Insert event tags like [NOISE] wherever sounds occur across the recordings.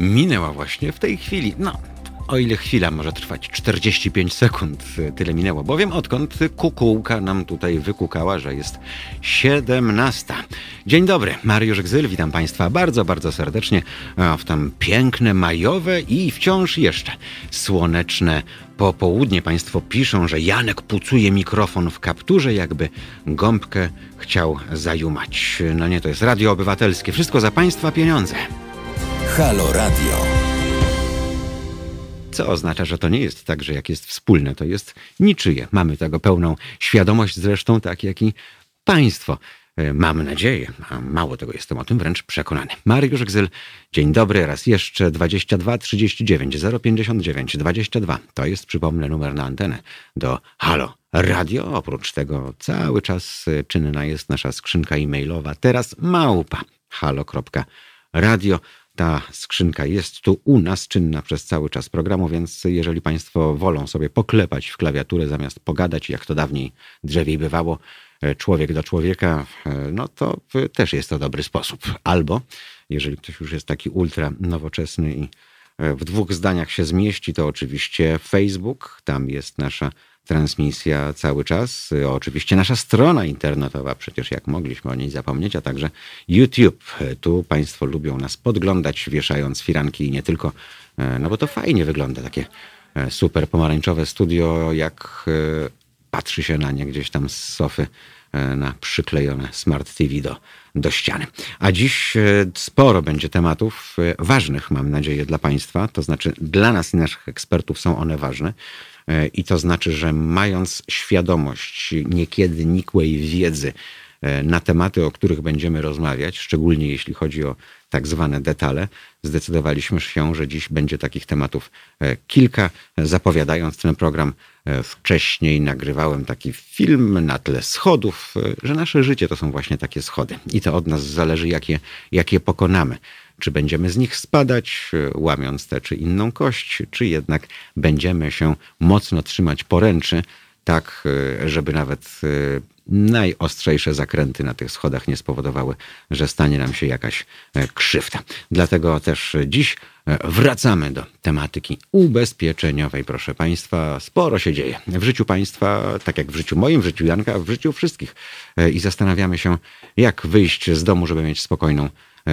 minęła właśnie w tej chwili. No, o ile chwila może trwać 45 sekund, tyle minęło, bowiem odkąd kukułka nam tutaj wykukała, że jest 17. Dzień dobry, Mariusz Gzyl, witam Państwa bardzo, bardzo serdecznie w tam piękne majowe i wciąż jeszcze słoneczne popołudnie. Państwo piszą, że Janek pucuje mikrofon w kapturze, jakby gąbkę chciał zajumać. No nie, to jest radio obywatelskie. Wszystko za Państwa pieniądze. Halo Radio. Co oznacza, że to nie jest tak, że jak jest wspólne, to jest niczyje. Mamy tego pełną świadomość, zresztą tak jak i państwo. E, mam nadzieję, a mało tego jestem o tym wręcz przekonany. Mariusz Gzyl, dzień dobry, raz jeszcze 22 39 059 22. To jest, przypomnę, numer na antenę do Halo Radio. Oprócz tego cały czas czynna jest nasza skrzynka e-mailowa, teraz małpa halo.radio. Ta skrzynka jest tu u nas czynna przez cały czas programu, więc jeżeli Państwo wolą sobie poklepać w klawiaturę zamiast pogadać, jak to dawniej drzewiej bywało, e, człowiek do człowieka, e, no to też jest to dobry sposób. Albo jeżeli ktoś już jest taki ultra nowoczesny i e, w dwóch zdaniach się zmieści, to oczywiście Facebook, tam jest nasza transmisja cały czas. Oczywiście nasza strona internetowa, przecież jak mogliśmy o niej zapomnieć, a także YouTube. Tu Państwo lubią nas podglądać, wieszając firanki i nie tylko, e, no bo to fajnie wygląda, takie e, super pomarańczowe studio, jak e, patrzy się na nie gdzieś tam z sofy na przyklejone Smart TV do, do ściany. A dziś sporo będzie tematów ważnych, mam nadzieję, dla Państwa. To znaczy, dla nas i naszych ekspertów są one ważne. E, I to znaczy, że mając świadomość niekiedy nikłej wiedzy e, na tematy, o których będziemy rozmawiać, szczególnie jeśli chodzi o tak zwane detale, zdecydowaliśmy się, że dziś będzie takich tematów e, kilka. Zapowiadając ten program wcześniej, nagrywałem taki film na tle schodów, że nasze życie to są właśnie takie schody. I to od nas zależy, jakie, jakie pokonamy. Czy będziemy z nich spadać, e, łamiąc tę czy inną kość, czy jednak będziemy się mocno trzymać poręczy, tak e, żeby nawet e, najostrzejsze zakręty na tych schodach nie spowodowały, że stanie nam się jakaś krzywda. Dlatego też dziś wracamy do tematyki ubezpieczeniowej, proszę Państwa. Sporo się dzieje w życiu Państwa, tak jak w życiu moim, w życiu Janka, w życiu wszystkich. I zastanawiamy się, jak wyjść z domu, żeby mieć spokojną E,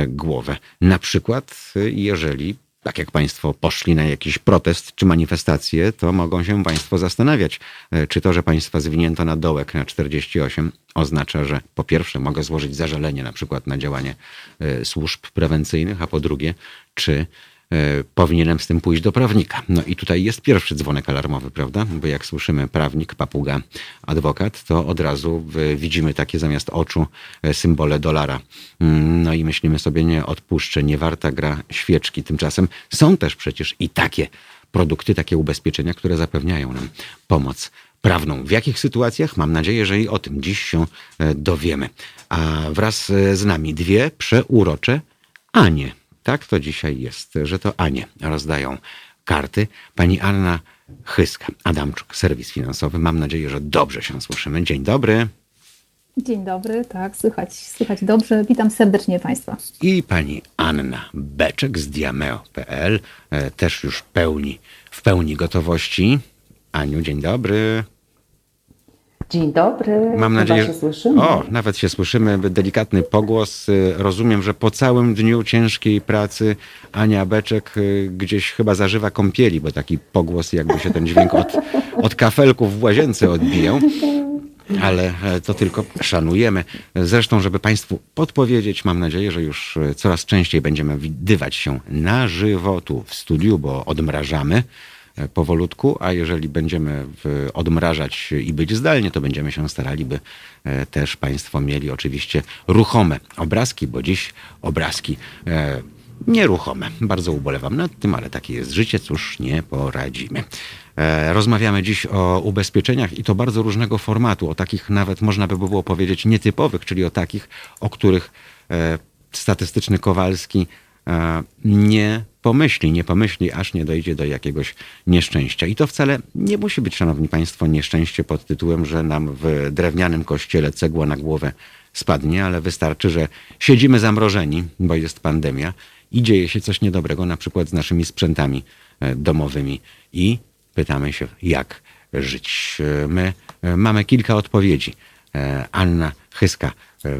głowę. Na przykład, e, jeżeli tak jak Państwo poszli na jakiś protest czy manifestację, to mogą się Państwo zastanawiać, e, czy to, że Państwa zwinięto na dołek na 48 oznacza, że po pierwsze mogę złożyć zażalenie na przykład na działanie służb prewencyjnych, a po drugie, czy E, powinienem z tym pójść do prawnika. No i tutaj jest pierwszy dzwonek alarmowy, prawda? Bo jak słyszymy prawnik, papuga, adwokat, to od razu widzimy takie zamiast oczu e, symbole dolara. Mm, no i myślimy sobie, nie odpuszczę, nie warta gra świeczki. Tymczasem są też przecież i takie produkty, takie ubezpieczenia, które zapewniają nam pomoc prawną. W jakich sytuacjach? Mam nadzieję, że i o tym dziś się e, dowiemy. A wraz z nami dwie przeurocze Anie. Tak to dzisiaj jest, że to Anie rozdają karty. Pani Anna Chyska, Adamczuk, serwis finansowy. Mam nadzieję, że dobrze się słyszymy. Dzień dobry. Dzień dobry, tak, słychać, słychać dobrze. Witam serdecznie Państwa. I pani Anna Beczek z diameo.pl, e, też już pełni, w pełni gotowości. Aniu, dzień dobry. Dzień dobry. Mam nadzieję, że się słyszymy. O, nawet się słyszymy. Delikatny pogłos. Rozumiem, że po całym dniu ciężkiej pracy Ania Beczek y, gdzieś chyba zażywa kąpieli, bo taki pogłos, jakby się ten dźwięk od, od kafelków w łazience odbijał. Ale e, to tylko szanujemy. Zresztą, żeby Państwu podpowiedzieć, mam nadzieję, że już e, coraz częściej będziemy widywać się na żywo tu w studiu, bo odmrażamy. E, powolutku, a jeżeli będziemy odmrażać i być zdalnie, to będziemy się starali, by e, też Państwo mieli oczywiście ruchome obrazki, bo dziś obrazki e, nieruchome. Bardzo ubolewam nad tym, ale takie jest życie, cóż nie poradzimy. Rozmawiamy dziś o ubezpieczeniach i to bardzo różnego formatu, o takich nawet można by było powiedzieć nietypowych, czyli o takich, o których statystyczny Kowalski nie pomyśli, nie pomyśli, aż nie dojdzie do jakiegoś nieszczęścia. I to wcale nie musi być, szanowni państwo, nieszczęście pod tytułem, że nam w drewnianym kościele cegła na głowę spadnie, ale wystarczy, że siedzimy zamrożeni, bo jest pandemia i dzieje się coś niedobrego, na przykład z naszymi sprzętami e, domowymi i pytamy się, jak żyć. E, my e, mamy kilka odpowiedzi. Anna Chyska,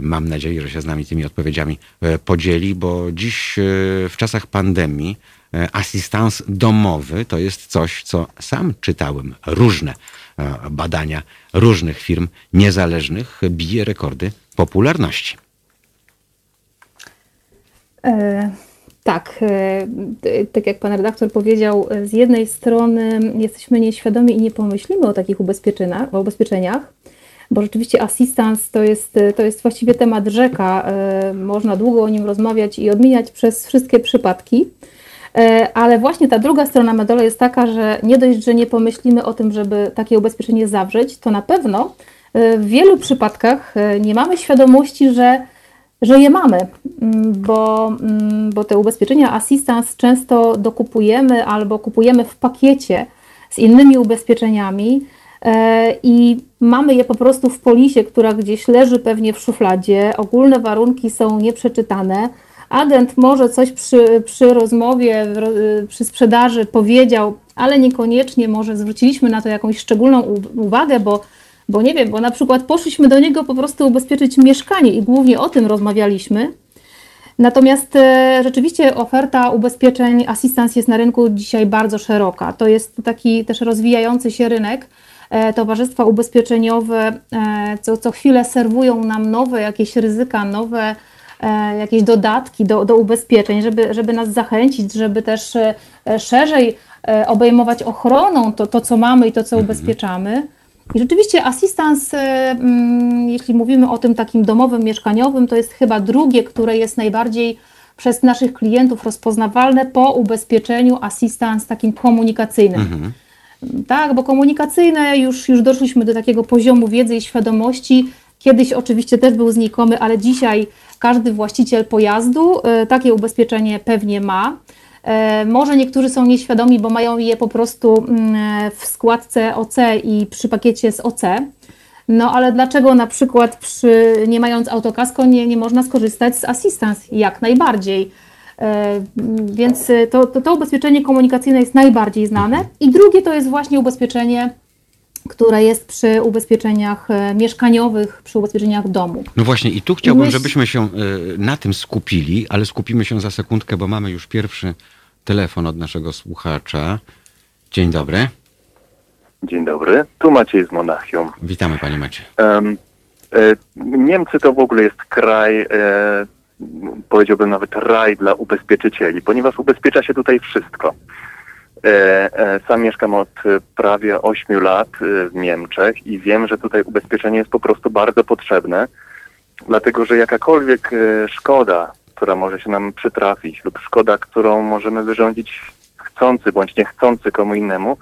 mam nadzieję, że się z nami tymi odpowiedziami podzieli, bo dziś w czasach pandemii asystans domowy to jest coś, co sam czytałem. Różne badania różnych firm niezależnych bije rekordy popularności. E, tak, e, tak jak pan redaktor powiedział, z jednej strony jesteśmy nieświadomi i nie pomyślimy o takich ubezpieczeniach bo rzeczywiście asystans to jest, to jest właściwie temat rzeka. E, można długo o nim rozmawiać i odmieniać przez wszystkie przypadki. Ale właśnie ta druga strona medalu jest taka, że nie dość, że nie pomyślimy o tym, żeby takie ubezpieczenie zawrzeć, to na pewno w wielu przypadkach nie mamy świadomości, że że je mamy, mm, bo, mm, bo te ubezpieczenia assistance często dokupujemy albo kupujemy w pakiecie z innymi ubezpieczeniami e, i mamy je po prostu w polisie, która gdzieś leży pewnie w szufladzie. Ogólne warunki są nieprzeczytane. Agent może coś przy, przy rozmowie, przy sprzedaży powiedział, ale niekoniecznie może zwróciliśmy na to jakąś szczególną uwagę, bo bo nie wiem, bo na przykład poszliśmy do niego po prostu ubezpieczyć mieszkanie i głównie o tym rozmawialiśmy. Natomiast e, rzeczywiście oferta ubezpieczeń assistance jest na rynku dzisiaj bardzo szeroka. To jest taki też rozwijający się rynek. E, towarzystwa ubezpieczeniowe e, co, co chwilę serwują nam nowe jakieś ryzyka, nowe jakieś dodatki do, do ubezpieczeń, żeby, żeby nas zachęcić, żeby też szerzej obejmować ochroną to, to co mamy i to, co mhm. ubezpieczamy. I rzeczywiście asystans, mm, jeśli mówimy o tym takim domowym, mieszkaniowym, to jest chyba drugie, które jest najbardziej przez naszych klientów rozpoznawalne po ubezpieczeniu asystans takim komunikacyjnym. Mhm. Tak, bo komunikacyjne już, już doszliśmy do takiego poziomu wiedzy i świadomości. Kiedyś oczywiście też był znikomy, ale dzisiaj każdy właściciel pojazdu y, takie ubezpieczenie pewnie ma. E, może niektórzy są nieświadomi, bo mają je po prostu mm, w składce OC i przy pakiecie z OC. No ale dlaczego na przykład przy, nie mając autokasko nie, nie można skorzystać z assistance? Jak najbardziej. E, więc to, to, to ubezpieczenie komunikacyjne jest najbardziej znane. I drugie to jest właśnie ubezpieczenie które jest przy ubezpieczeniach e, mieszkaniowych, przy ubezpieczeniach domu. No właśnie i tu chciałbym, Myśl... żebyśmy się na tym skupili, ale skupimy się za sekundkę, bo mamy już pierwszy telefon od naszego słuchacza. Dzień dobry. Dzień dobry, tu Maciej z Monachium. Witamy Panie Maciej. Um, e, Niemcy to w ogóle jest kraj, e, powiedziałbym nawet raj dla ubezpieczycieli, ponieważ ubezpiecza się tutaj wszystko. E, e sam mieszkam od prawie 8 lat e, w Niemczech i wiem, że tutaj ubezpieczenie jest po prostu bardzo potrzebne, dlatego że jakakolwiek e, szkoda która może się nam przytrafić lub szkoda, którą możemy wyrządzić chcący bądź niechcący komu innemu,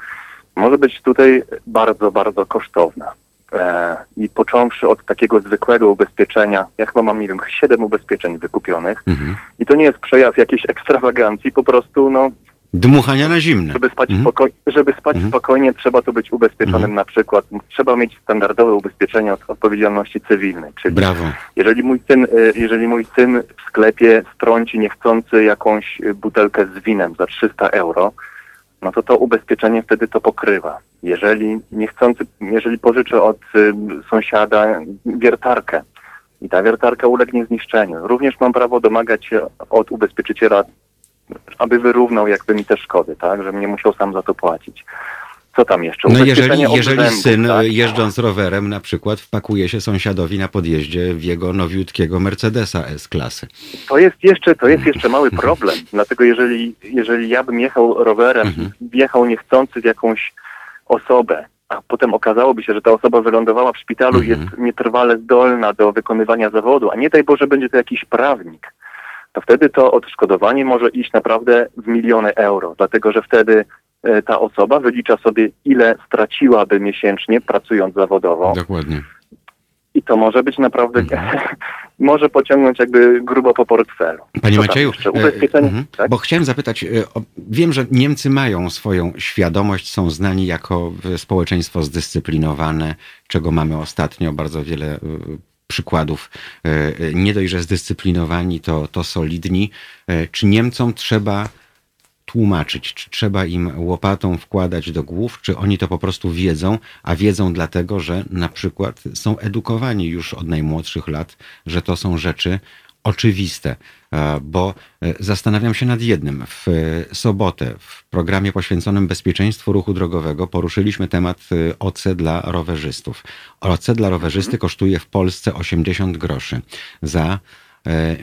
może być tutaj bardzo, bardzo kosztowna. E, I począwszy od takiego zwykłego ubezpieczenia, ja chyba mam, nie wiem, siedem ubezpieczeń wykupionych mhm. i to nie jest przejaw jakiejś ekstrawagancji, po prostu no, Dmuchania na zimne. Żeby spać, mhm. spoko żeby spać mhm. spokojnie, trzeba tu być ubezpieczonym mhm. na przykład. Trzeba mieć standardowe ubezpieczenie od odpowiedzialności cywilnej. Czyli Brawo. Jeżeli mój syn, y, jeżeli mój syn w sklepie strąci niechcący jakąś butelkę z winem za 300 euro, no to to ubezpieczenie wtedy to pokrywa. Jeżeli niechcący, jeżeli pożyczę od y, sąsiada wiertarkę i ta wiertarka ulegnie zniszczeniu, również mam prawo domagać się od ubezpieczyciela aby wyrównał jakby mi te szkody, tak, żebym nie musiał sam za to płacić. Co tam jeszcze? No jeżeli, jeżeli syn tak? jeżdżąc rowerem na przykład wpakuje się sąsiadowi na podjeździe w jego nowiutkiego Mercedesa S-klasy. To jest jeszcze, to jest jeszcze mały problem, dlatego jeżeli, jeżeli ja bym jechał rowerem, mhm. wjechał niechcący w jakąś osobę, a potem okazałoby się, że ta osoba wylądowała w szpitalu i mhm. jest nietrwale zdolna do wykonywania zawodu, a nie daj Boże będzie to jakiś prawnik, to wtedy to odszkodowanie może iść naprawdę w miliony euro, dlatego że wtedy ta osoba wylicza sobie, ile straciłaby miesięcznie pracując zawodowo. Dokładnie. I to może być naprawdę, mhm. [LAUGHS] może pociągnąć jakby grubo po portfelu. Panie Macieju, e, ubezpieczenie, mhm. tak? bo chciałem zapytać, e, wiem, że Niemcy mają swoją świadomość, są znani jako społeczeństwo zdyscyplinowane, czego mamy ostatnio bardzo wiele e, przykładów. Nie dość, że zdyscyplinowani, to, to solidni. Czy Niemcom trzeba tłumaczyć, czy trzeba im łopatą wkładać do głów, czy oni to po prostu wiedzą, a wiedzą dlatego, że na przykład są edukowani już od najmłodszych lat, że to są rzeczy oczywiste, e, bo e, zastanawiam się nad jednym. W sobotę w programie poświęconym bezpieczeństwu ruchu drogowego poruszyliśmy temat e, OC dla rowerzystów. OC dla rowerzysty kosztuje w Polsce 80 groszy za E,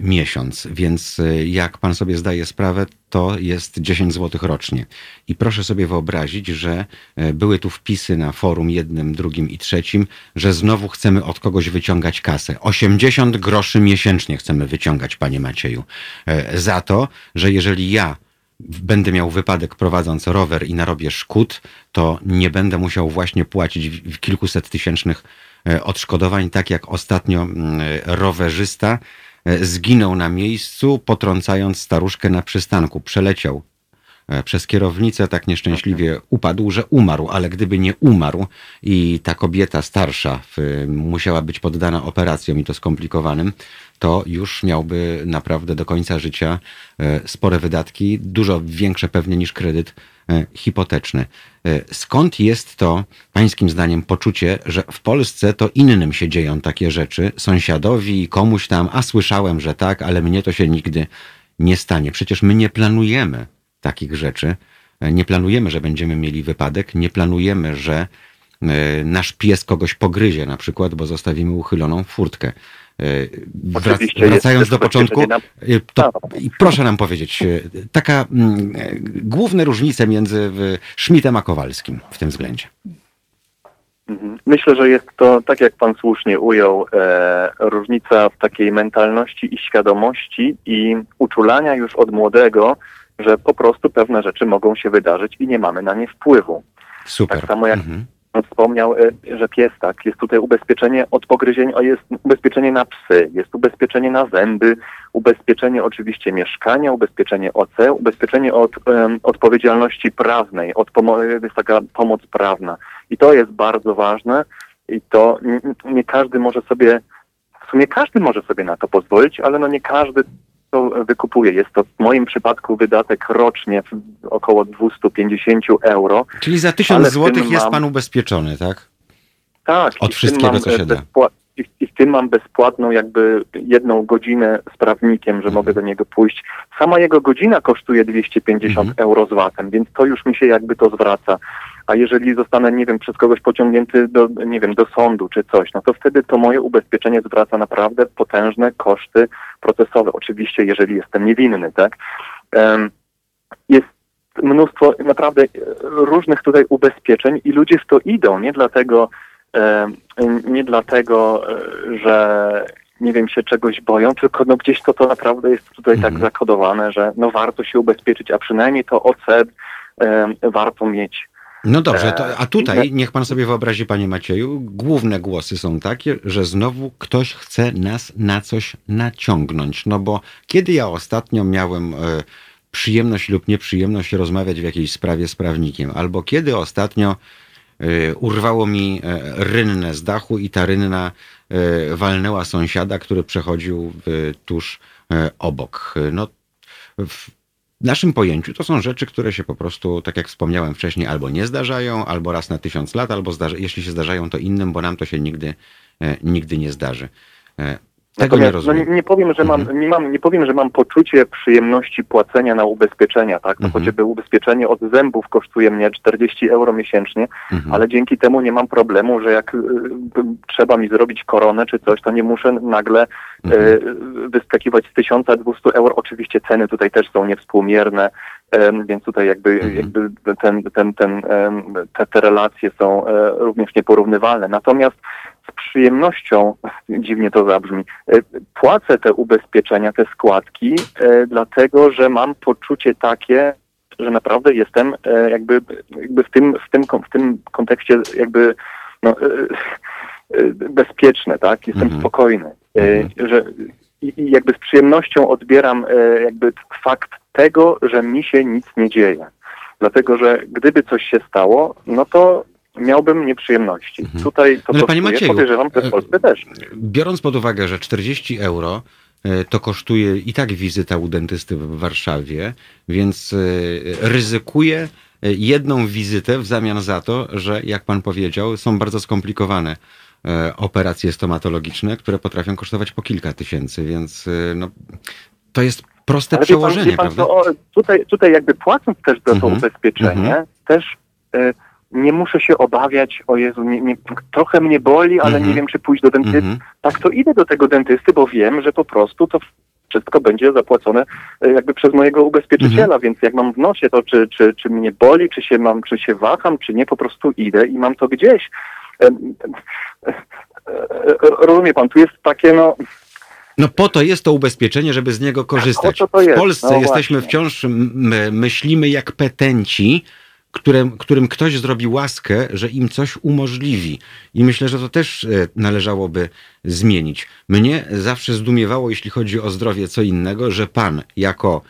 miesiąc. Więc e, jak pan sobie zdaje sprawę, to jest 10 zł rocznie. I proszę sobie wyobrazić, że e, były tu wpisy na forum jednym, drugim i trzecim, że znowu chcemy od kogoś wyciągać kasę. 80 groszy miesięcznie chcemy wyciągać, panie Macieju, za to, że jeżeli ja będę miał wypadek prowadząc rower i narobię szkód, to nie będę musiał właśnie płacić kilkuset tysięcznych odszkodowań, tak jak ostatnio mm, rowerzysta E, zginął na miejscu, potrącając staruszkę na przystanku. Przeleciał e, przez kierownicę, tak nieszczęśliwie upadł, że umarł, ale gdyby nie umarł i ta kobieta starsza musiała być poddana operacjom i to skomplikowanym, to już miałby naprawdę do końca życia e, spore wydatki, dużo większe pewnie niż kredyt E, hipoteczny. E, skąd jest to, pańskim zdaniem, poczucie, że w Polsce to innym się dzieją takie rzeczy, sąsiadowi, komuś tam, a słyszałem, że tak, ale mnie to się nigdy nie stanie. Przecież my nie planujemy takich rzeczy. Nie planujemy, że będziemy mieli wypadek, nie planujemy, że nasz pies kogoś pogryzie na przykład, bo zostawimy uchyloną furtkę. E, Oczywiście wracając do początku, e, to proszę nam powiedzieć, e, taka mm, główne różnice między Schmidtem a Kowalskim w tym względzie. Mhm. Myślę, że jest to, tak jak Pan słusznie ujął, e, różnica w takiej mentalności i świadomości i uczulania już od młodego, że po prostu pewne rzeczy mogą się wydarzyć i nie mamy na nie wpływu. Super. Tak samo jak mhm wspomniał, e, że pies, tak, jest tutaj ubezpieczenie od pogryzień, jest ubezpieczenie na psy, jest ubezpieczenie na zęby, ubezpieczenie oczywiście mieszkania, ubezpieczenie OC, ubezpieczenie od um, odpowiedzialności prawnej, od jest taka pomoc prawna. I to jest bardzo ważne i to nie, nie każdy może sobie, w sumie każdy może sobie na to pozwolić, ale no nie każdy to wykupuje. Jest to w moim przypadku wydatek rocznie około 250 euro. Czyli za 1000 zł jest mam... pan ubezpieczony, tak? Tak. Od wszystkiego, co się da. I w tym mam bezpłatną jakby jedną godzinę z prawnikiem, że mhm. mogę do niego pójść. Sama jego godzina kosztuje 250 mhm. euro z VAT-em, więc to już mi się jakby to zwraca a jeżeli zostanę, nie wiem, przez kogoś pociągnięty do, nie wiem, do sądu czy coś, no to wtedy to moje ubezpieczenie zwraca naprawdę potężne koszty procesowe. Oczywiście, jeżeli jestem niewinny, tak? Jest mnóstwo naprawdę różnych tutaj ubezpieczeń i ludzie w to idą, nie dlatego, nie dlatego, że nie wiem, się czegoś boją, tylko no gdzieś to, to naprawdę jest tutaj tak mhm. tak zakodowane, że no warto się ubezpieczyć, a przynajmniej to OC warto mieć. No dobrze, to, a tutaj niech pan sobie wyobrazi, panie Macieju, główne głosy są takie, że znowu ktoś chce nas na coś naciągnąć. No bo kiedy ja ostatnio miałem e, przyjemność lub nieprzyjemność rozmawiać w jakiejś sprawie z prawnikiem, albo kiedy ostatnio e, urwało mi e, rynnę z dachu i ta rynna e, walnęła sąsiada, który przechodził e, tuż e, obok. No, w, naszym pojęciu to są rzeczy, które się po prostu, tak jak wspomniałem wcześniej, albo nie zdarzają, albo raz na tysiąc lat, albo zdarza, jeśli się zdarzają, to innym, bo nam to się nigdy, e, nigdy nie zdarzy. Tego nie rozumiem. No nie, nie, powiem, że mam, mhm. nie, mam, nie powiem, że mam poczucie przyjemności płacenia na ubezpieczenia, tak? No mhm. chociażby ubezpieczenie od zębów kosztuje mnie 40 euro miesięcznie, mhm. ale dzięki temu nie mam problemu, że jak y, y, trzeba mi zrobić koronę czy coś, to nie muszę nagle y, mhm. y, wyskakiwać z 1200 euro. Oczywiście ceny tutaj też są niewspółmierne, więc tutaj jakby, mhm. jakby ten, ten, ten, te, te relacje są e, również nieporównywalne. Natomiast z przyjemnością, [LAUGHS] dziwnie to zabrzmi, e, płacę te ubezpieczenia, te składki, e, dlatego że mam poczucie takie, że naprawdę jestem e, jakby, jakby w, tym, w, tym, w tym kontekście jakby no, bezpieczne, tak? Jestem mhm. spokojny, mhm. że i, i jakby z przyjemnością odbieram jakby fakt tego, że mi się nic nie dzieje. Dlatego, że gdyby coś się stało, no to miałbym nieprzyjemności. Mhm. Tutaj to Ale Panie Macieju, podejrzewam, że w Polsce też. Biorąc pod uwagę, że 40 euro e, to kosztuje i tak wizyta u dentysty w Warszawie, więc e, ryzykuję e, jedną wizytę w zamian za to, że jak pan powiedział, są bardzo skomplikowane operacje stomatologiczne, które potrafią kosztować po kilka tysięcy, więc no, to jest proste Ale przełożenie, pan, prawda? To, tutaj, tutaj jakby płacąc też za to mhm. ubezpieczenie, mm też y, nie muszę się obawiać, o Jezu, nie, nie, trochę mnie boli, ale mm nie wiem, czy pójść do dentysty. Mm Tak, to idę do tego dentysty, bo wiem, że po prostu to wszystko będzie zapłacone y, jakby przez mojego ubezpieczyciela, mhm. więc jak mam w nosie to, czy, czy, czy mnie boli, czy się mam, czy się waham, czy nie, po prostu idę i mam to gdzieś. Rozumie pan, tu jest takie no no po to jest to ubezpieczenie, żeby z niego korzystać. W Polsce no jesteśmy wciąż, myślimy jak petenci, którym, którym ktoś zrobi łaskę, że im coś umożliwi. I myślę, że to też e, należałoby zmienić. Mnie zawsze zdumiewało, jeśli chodzi o zdrowie, co innego, że pan jako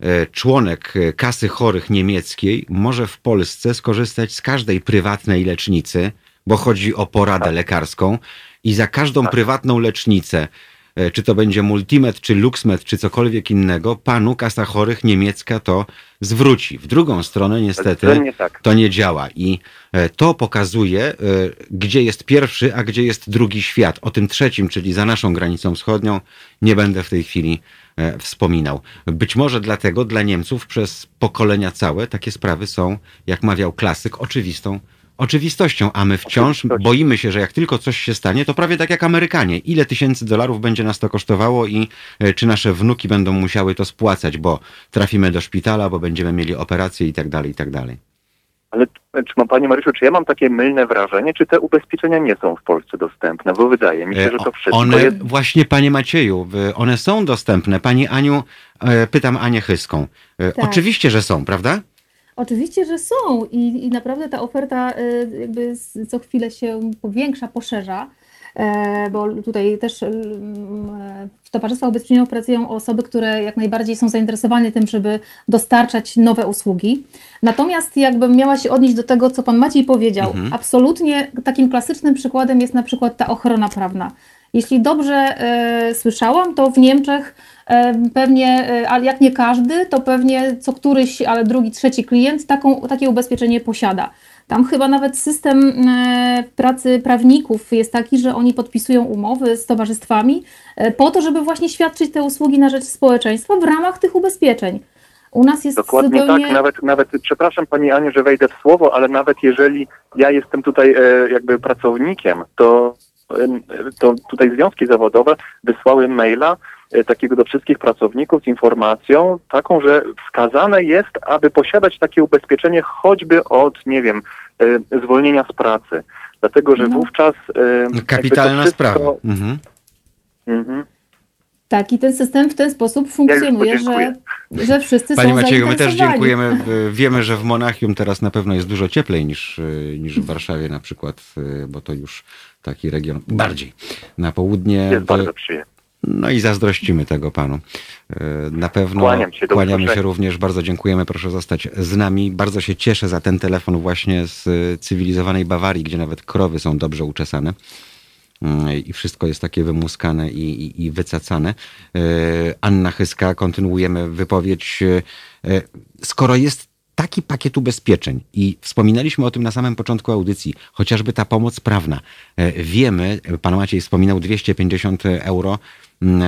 e, członek e, kasy chorych niemieckiej może w Polsce skorzystać z każdej prywatnej lecznicy, bo chodzi o poradę lekarską i za każdą tak. prywatną lecznicę czy to będzie Multimed, czy Luxmed, czy cokolwiek innego, panu kasa chorych niemiecka to zwróci. W drugą stronę niestety tak. to nie działa i e, to pokazuje, e, gdzie jest pierwszy, a gdzie jest drugi świat. O tym trzecim, czyli za naszą granicą wschodnią, nie będę w tej chwili wspominał. Być może dlatego dla Niemców przez pokolenia całe takie sprawy są, jak mawiał klasyk, oczywistą oczywistością, a my wciąż boimy się, że jak tylko coś się stanie, to prawie tak jak Amerykanie. Ile tysięcy dolarów będzie nas to kosztowało i e, czy nasze wnuki będą musiały to spłacać, bo trafimy do szpitala, bo będziemy mieli operację i tak dalej, i tak dalej. Ale czy ma Panie Mariuszu, czy ja mam takie mylne wrażenie, czy te ubezpieczenia nie są w Polsce dostępne? Bo wydaje mi się, że to wszystko One, jest... właśnie Panie Macieju, one są dostępne. Pani Aniu, e, pytam Anię Chyską. E, tak. Oczywiście, że są, prawda? Oczywiście, że są i, i naprawdę ta oferta y, jakby co chwilę się powiększa, poszerza, e, bo tutaj też y, w towarzystwach ubezpieczeniowych pracują osoby, które jak najbardziej są zainteresowane tym, żeby dostarczać nowe usługi. Natomiast jakbym miała się odnieść do tego, co Pan Maciej powiedział, mhm. absolutnie takim klasycznym przykładem jest na przykład ta ochrona prawna. Jeśli dobrze e, słyszałam, to w Niemczech pewnie, e, ale jak nie każdy, to pewnie co któryś, ale drugi, trzeci klient taką, takie ubezpieczenie posiada. Tam chyba nawet system e, pracy prawników jest taki, że oni podpisują umowy z towarzystwami e, po to, żeby właśnie świadczyć te usługi na rzecz społeczeństwa w ramach tych ubezpieczeń. U nas jest Dokładnie zupełnie... tak, nawet, nawet, przepraszam Pani Aniu, że wejdę w słowo, ale nawet jeżeli ja jestem tutaj jakby pracownikiem, to, to tutaj związki zawodowe wysłały maila, takiego do wszystkich pracowników z informacją taką, że wskazane jest, aby posiadać takie ubezpieczenie choćby od, nie wiem, e, zwolnienia z pracy. Dlatego, że mhm. wówczas... E, Kapitalna wszystko... sprawa. Mhm. Mhm. Tak, i ten system w ten sposób funkcjonuje, że, że wszyscy Panie są Macieju, my też dziękujemy. Wiemy, że w Monachium teraz na pewno jest dużo cieplej niż, niż w Warszawie na przykład, bo to już taki region bardziej na południe. Jest bardzo przyjemnie. No i zazdrościmy tego panu. E, na pewno Kłaniam się, kłaniamy się również. Bardzo dziękujemy. Proszę zostać z nami. Bardzo się cieszę za ten telefon właśnie z cywilizowanej Bawarii, gdzie nawet krowy są dobrze uczesane mm, i wszystko jest takie wymuskane i, i, i, wycacane. E, Anna Chyska, kontynuujemy wypowiedź. E, skoro jest taki pakiet ubezpieczeń i wspominaliśmy o tym na samym początku audycji, chociażby ta pomoc prawna. Wiemy, pan Maciej wspominał 250 euro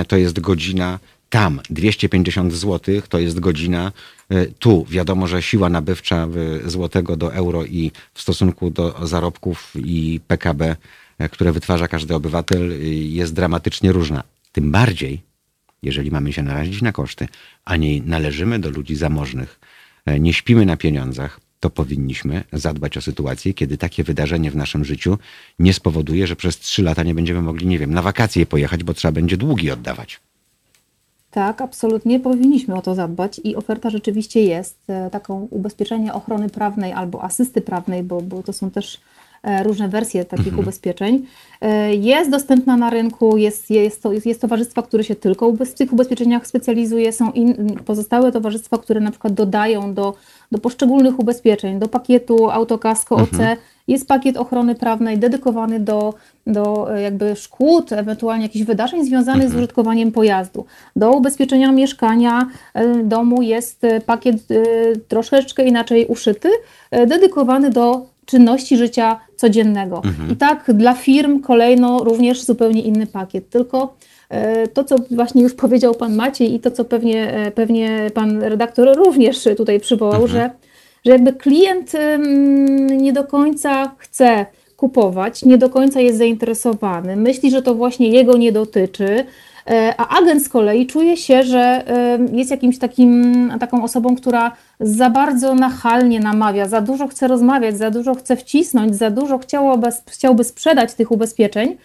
to jest godzina tam 250 zł to jest godzina. E, tu wiadomo, że siła nabywcza złotego do euro i w stosunku do zarobków i PKB, e, które wytwarza każdy obywatel, e, jest dramatycznie różna. Tym bardziej, jeżeli mamy się narazić na koszty, a nie należymy do ludzi zamożnych, nie śpimy na pieniądzach, to powinniśmy zadbać o sytuację, kiedy takie wydarzenie w naszym życiu nie spowoduje, że przez trzy lata nie będziemy mogli, nie wiem, na wakacje pojechać, bo trzeba będzie długi oddawać. Tak, absolutnie powinniśmy o to zadbać i oferta rzeczywiście jest. E, taką ubezpieczenie ochrony prawnej albo asysty prawnej, bo, bo to są też różne wersje takich mhm. ubezpieczeń. Jest dostępna na rynku, jest, jest, to, jest towarzystwa, które się tylko w tych ubezpieczeniach specjalizuje, są in, pozostałe towarzystwa, które na przykład dodają do, do poszczególnych ubezpieczeń, do pakietu autokasko OC, mhm jest pakiet ochrony prawnej dedykowany do, do e, jakby szkód, ewentualnie jakichś wydarzeń związanych mhm. z użytkowaniem pojazdu. Do ubezpieczenia mieszkania e, domu jest e, pakiet troszeczkę inaczej uszyty, dedykowany do czynności życia codziennego. Mhm. I tak dla firm kolejno również zupełnie inny pakiet. Tylko to, co właśnie już powiedział Pan Maciej i to, co pewnie, pewnie Pan redaktor również tutaj przywołał, mhm. że że jakby klient nie do końca chce kupować, nie do końca jest zainteresowany, myśli, że to właśnie jego nie dotyczy, e, a agent z kolei czuje się, że jest jakimś takim, taką osobą, która za bardzo nachalnie namawia, za dużo chce rozmawiać, za dużo chce wcisnąć, za dużo chciałoby, chciałby sprzedać tych ubezpieczeń.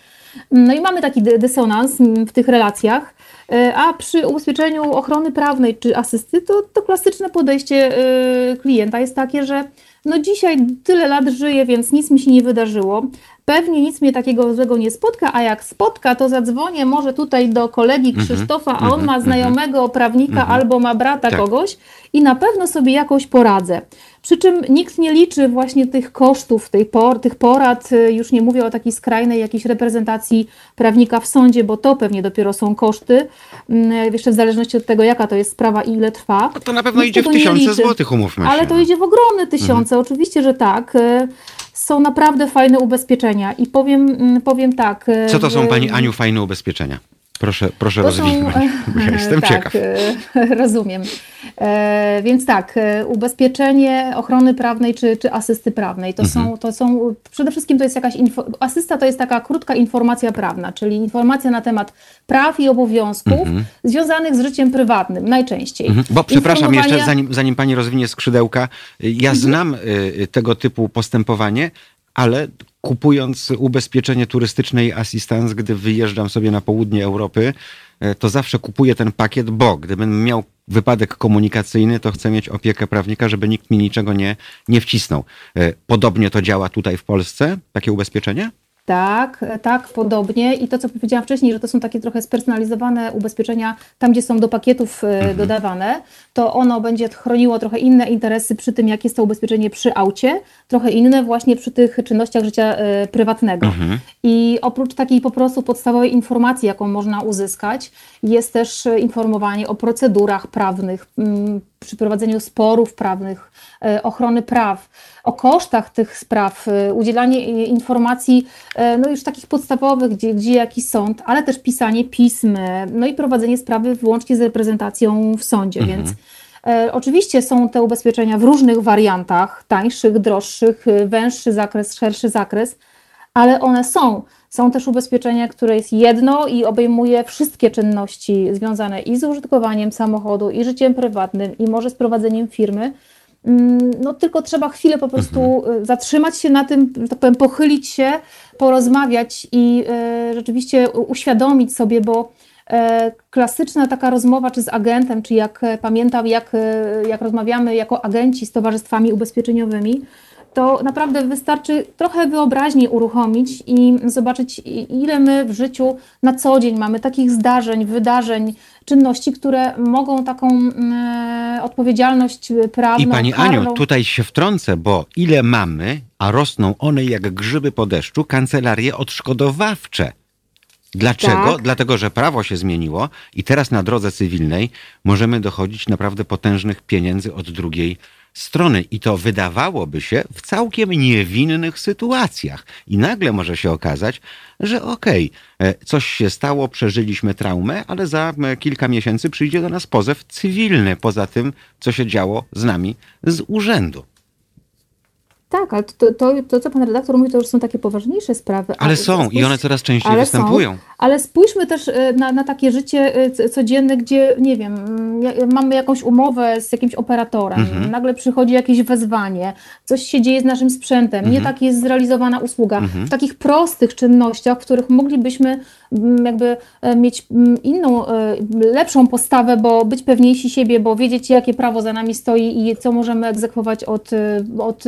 No i mamy taki dysonans w tych relacjach. E, a przy ubezpieczeniu ochrony prawnej czy asysty, to, to klasyczne podejście e, klienta jest takie, że no dzisiaj tyle lat żyję, więc nic mi się nie wydarzyło. Pewnie nic mnie takiego złego nie spotka, a jak spotka, to zadzwonię może tutaj do kolegi mhm, Krzysztofa, a on mhm, ma mhm. znajomego prawnika albo ma brata tak. kogoś i na pewno sobie jakoś poradzę. Przy czym nikt nie liczy właśnie tych kosztów, tej por, tych porad, już nie mówię o takiej skrajnej jakiejś reprezentacji prawnika w sądzie, bo to pewnie dopiero są koszty, mm, jeszcze w zależności od tego, jaka to jest sprawa i ile trwa. No to na pewno nikt idzie w tysiące złotych, umówmy się. Ale to idzie w ogromne tysiące, mhm. oczywiście, że tak. Y, są naprawdę fajne ubezpieczenia i powiem, mm, powiem tak. Y, Co to są Pani Aniu fajne ubezpieczenia? Proszę, proszę rozwinąć, bo ja jestem tak, ciekaw. [LAUGHS] Rozumiem. E, więc tak, e, ubezpieczenie ochrony prawnej czy, czy asysty prawnej to, mhm. są, to są, przede wszystkim to jest jakaś, info, asysta to jest taka krótka informacja prawna, czyli informacja na temat praw i obowiązków mhm. związanych z życiem prywatnym, najczęściej. Mhm. Bo przepraszam jeszcze, zanim, zanim pani rozwinie skrzydełka, ja mhm. znam y, tego typu postępowanie, ale kupując ubezpieczenie turystyczne i asystans, gdy wyjeżdżam sobie na południe Europy, e, to zawsze kupuję ten pakiet, bo gdybym miał wypadek komunikacyjny, to chcę mieć opiekę prawnika, żeby nikt mi niczego nie, nie wcisnął. E, podobnie to działa tutaj w Polsce, takie ubezpieczenie? Tak, tak, podobnie. I to, co powiedziałam wcześniej, że to są takie trochę spersonalizowane ubezpieczenia, tam gdzie są do pakietów e, mhm. dodawane, to ono będzie chroniło trochę inne interesy przy tym, jak jest to ubezpieczenie przy aucie, trochę inne właśnie przy tych czynnościach życia e, prywatnego. Mhm. I oprócz takiej po prostu podstawowej informacji, jaką można uzyskać, jest też informowanie o procedurach prawnych, przy prowadzeniu sporów prawnych, e, ochrony praw, o kosztach tych spraw, e, udzielanie informacji e, no już takich podstawowych, gdzie, gdzie jaki sąd, ale też pisanie pism, no i prowadzenie sprawy wyłącznie z reprezentacją w sądzie, mhm. więc Oczywiście są te ubezpieczenia w różnych wariantach, tańszych, droższych, węższy zakres, szerszy zakres, ale one są. Są też ubezpieczenia, które jest jedno i obejmuje wszystkie czynności związane i z użytkowaniem samochodu, i życiem prywatnym, i może z prowadzeniem firmy. Mm, no tylko trzeba chwilę po prostu mhm. Y, zatrzymać się na tym, że tak powiem, pochylić się, porozmawiać i y, rzeczywiście uświadomić sobie, bo e, klasyczna taka rozmowa, czy z agentem, czy jak e, pamiętam, jak, e, jak rozmawiamy jako agenci z towarzystwami ubezpieczeniowymi, to naprawdę wystarczy trochę wyobraźni uruchomić i zobaczyć, ile my w życiu na co dzień mamy takich zdarzeń, wydarzeń, czynności, które mogą taką mm, odpowiedzialność prawną. I Pani karną... Aniu, tutaj się wtrącę, bo ile mamy, a rosną one jak grzyby po deszczu, kancelarie odszkodowawcze. Dlaczego? Tak. Dlatego, że prawo się zmieniło i teraz na drodze cywilnej możemy dochodzić naprawdę potężnych pieniędzy od drugiej strony i to wydawałoby się w całkiem niewinnych sytuacjach. I nagle może się okazać, że okej, okay, e, coś się stało, przeżyliśmy traumę, ale za kilka miesięcy przyjdzie do nas pozew cywilny poza tym, co się działo z nami z urzędu. Tak, ale to, to, to, co pan redaktor mówi, to już są takie poważniejsze sprawy. Ale są spójrz, i one coraz częściej występują. Są, ale spójrzmy też e, na, na takie życie e, codzienne, gdzie, nie wiem, mamy jakąś umowę z jakimś operatorem, mhm. nagle przychodzi jakieś wezwanie, coś się dzieje z naszym sprzętem, mhm. nie tak jest zrealizowana usługa. Mhm. W takich prostych czynnościach, w których moglibyśmy jakby e, mieć inną, lepszą postawę, bo być pewniejsi siebie, bo wiedzieć, jakie prawo za nami stoi i co możemy egzekwować od, od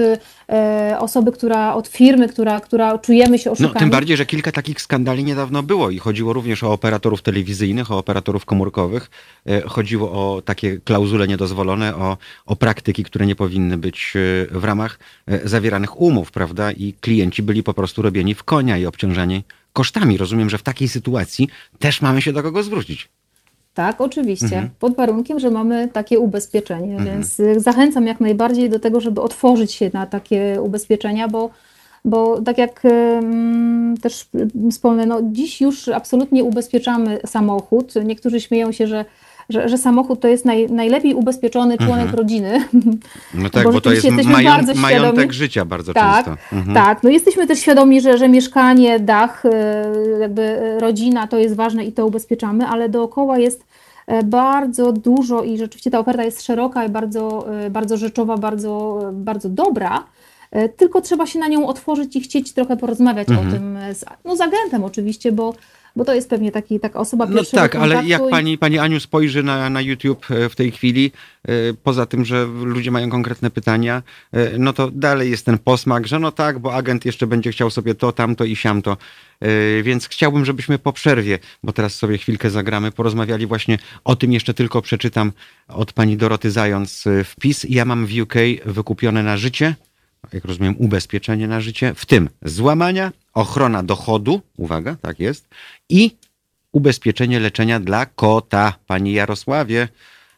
osoby, która od firmy, która, która czujemy się oszukani. No, tym bardziej, że kilka takich skandali niedawno było i chodziło również o operatorów telewizyjnych, o operatorów komórkowych. E, chodziło o takie klauzule niedozwolone, o, o praktyki, które nie powinny być w ramach zawieranych umów, prawda? I klienci byli po prostu robieni w konia i obciążani kosztami. Rozumiem, że w takiej sytuacji też mamy się do kogo zwrócić. Tak, oczywiście, mhm. pod warunkiem, że mamy takie ubezpieczenie, mhm. więc y, zachęcam jak najbardziej do tego, żeby otworzyć się na takie ubezpieczenia, bo, bo tak jak um, też wspomnę, no dziś już absolutnie ubezpieczamy samochód. Niektórzy śmieją się, że że, że samochód to jest naj, najlepiej ubezpieczony członek mhm. rodziny. No [LAUGHS] tak, bo, bo to jest mają, majątek życia bardzo tak, często. Mhm. Tak, no jesteśmy też świadomi, że, że mieszkanie, dach, y, jakby rodzina to jest ważne i to ubezpieczamy, ale dookoła jest bardzo dużo i rzeczywiście ta oferta jest szeroka i bardzo, e, bardzo rzeczowa, bardzo, bardzo dobra. E, tylko trzeba się na nią otworzyć i chcieć trochę porozmawiać mhm. o tym z, no z agentem oczywiście, bo bo to jest pewnie taki, taka osoba No tak, ale jak pani, pani Aniu spojrzy na, na YouTube e, w tej chwili, e, poza tym, że ludzie mają konkretne pytania, e, no to dalej jest ten posmak, że no tak, bo agent jeszcze będzie chciał sobie to, tamto i siamto. Więc chciałbym, żebyśmy po przerwie, bo teraz sobie chwilkę zagramy, porozmawiali właśnie o tym. Jeszcze tylko przeczytam od pani Doroty Zając wpis. Ja mam w UK wykupione na życie jak rozumiem, ubezpieczenie na życie, w tym złamania, ochrona dochodu, uwaga, tak jest, i ubezpieczenie leczenia dla kota. Panie Jarosławie,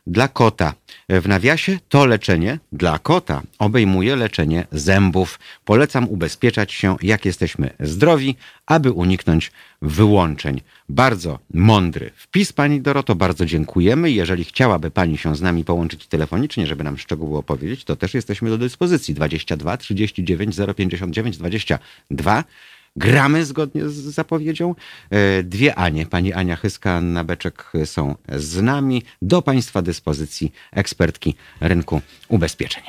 dla kota. W nawiasie to leczenie dla kota obejmuje leczenie zębów. Polecam ubezpieczać się, jak jesteśmy zdrowi, aby uniknąć wyłączeń. Bardzo mądry wpis, pani Doroto, bardzo dziękujemy. Jeżeli chciałaby pani się z nami połączyć telefonicznie, żeby nam szczegóły opowiedzieć, to też jesteśmy do dyspozycji. 22 39 059 22 gramy zgodnie z zapowiedzią. E, dwie Anie, pani Ania Chyska, Anna Beczek są z nami. Do Państwa dyspozycji ekspertki rynku ubezpieczeń.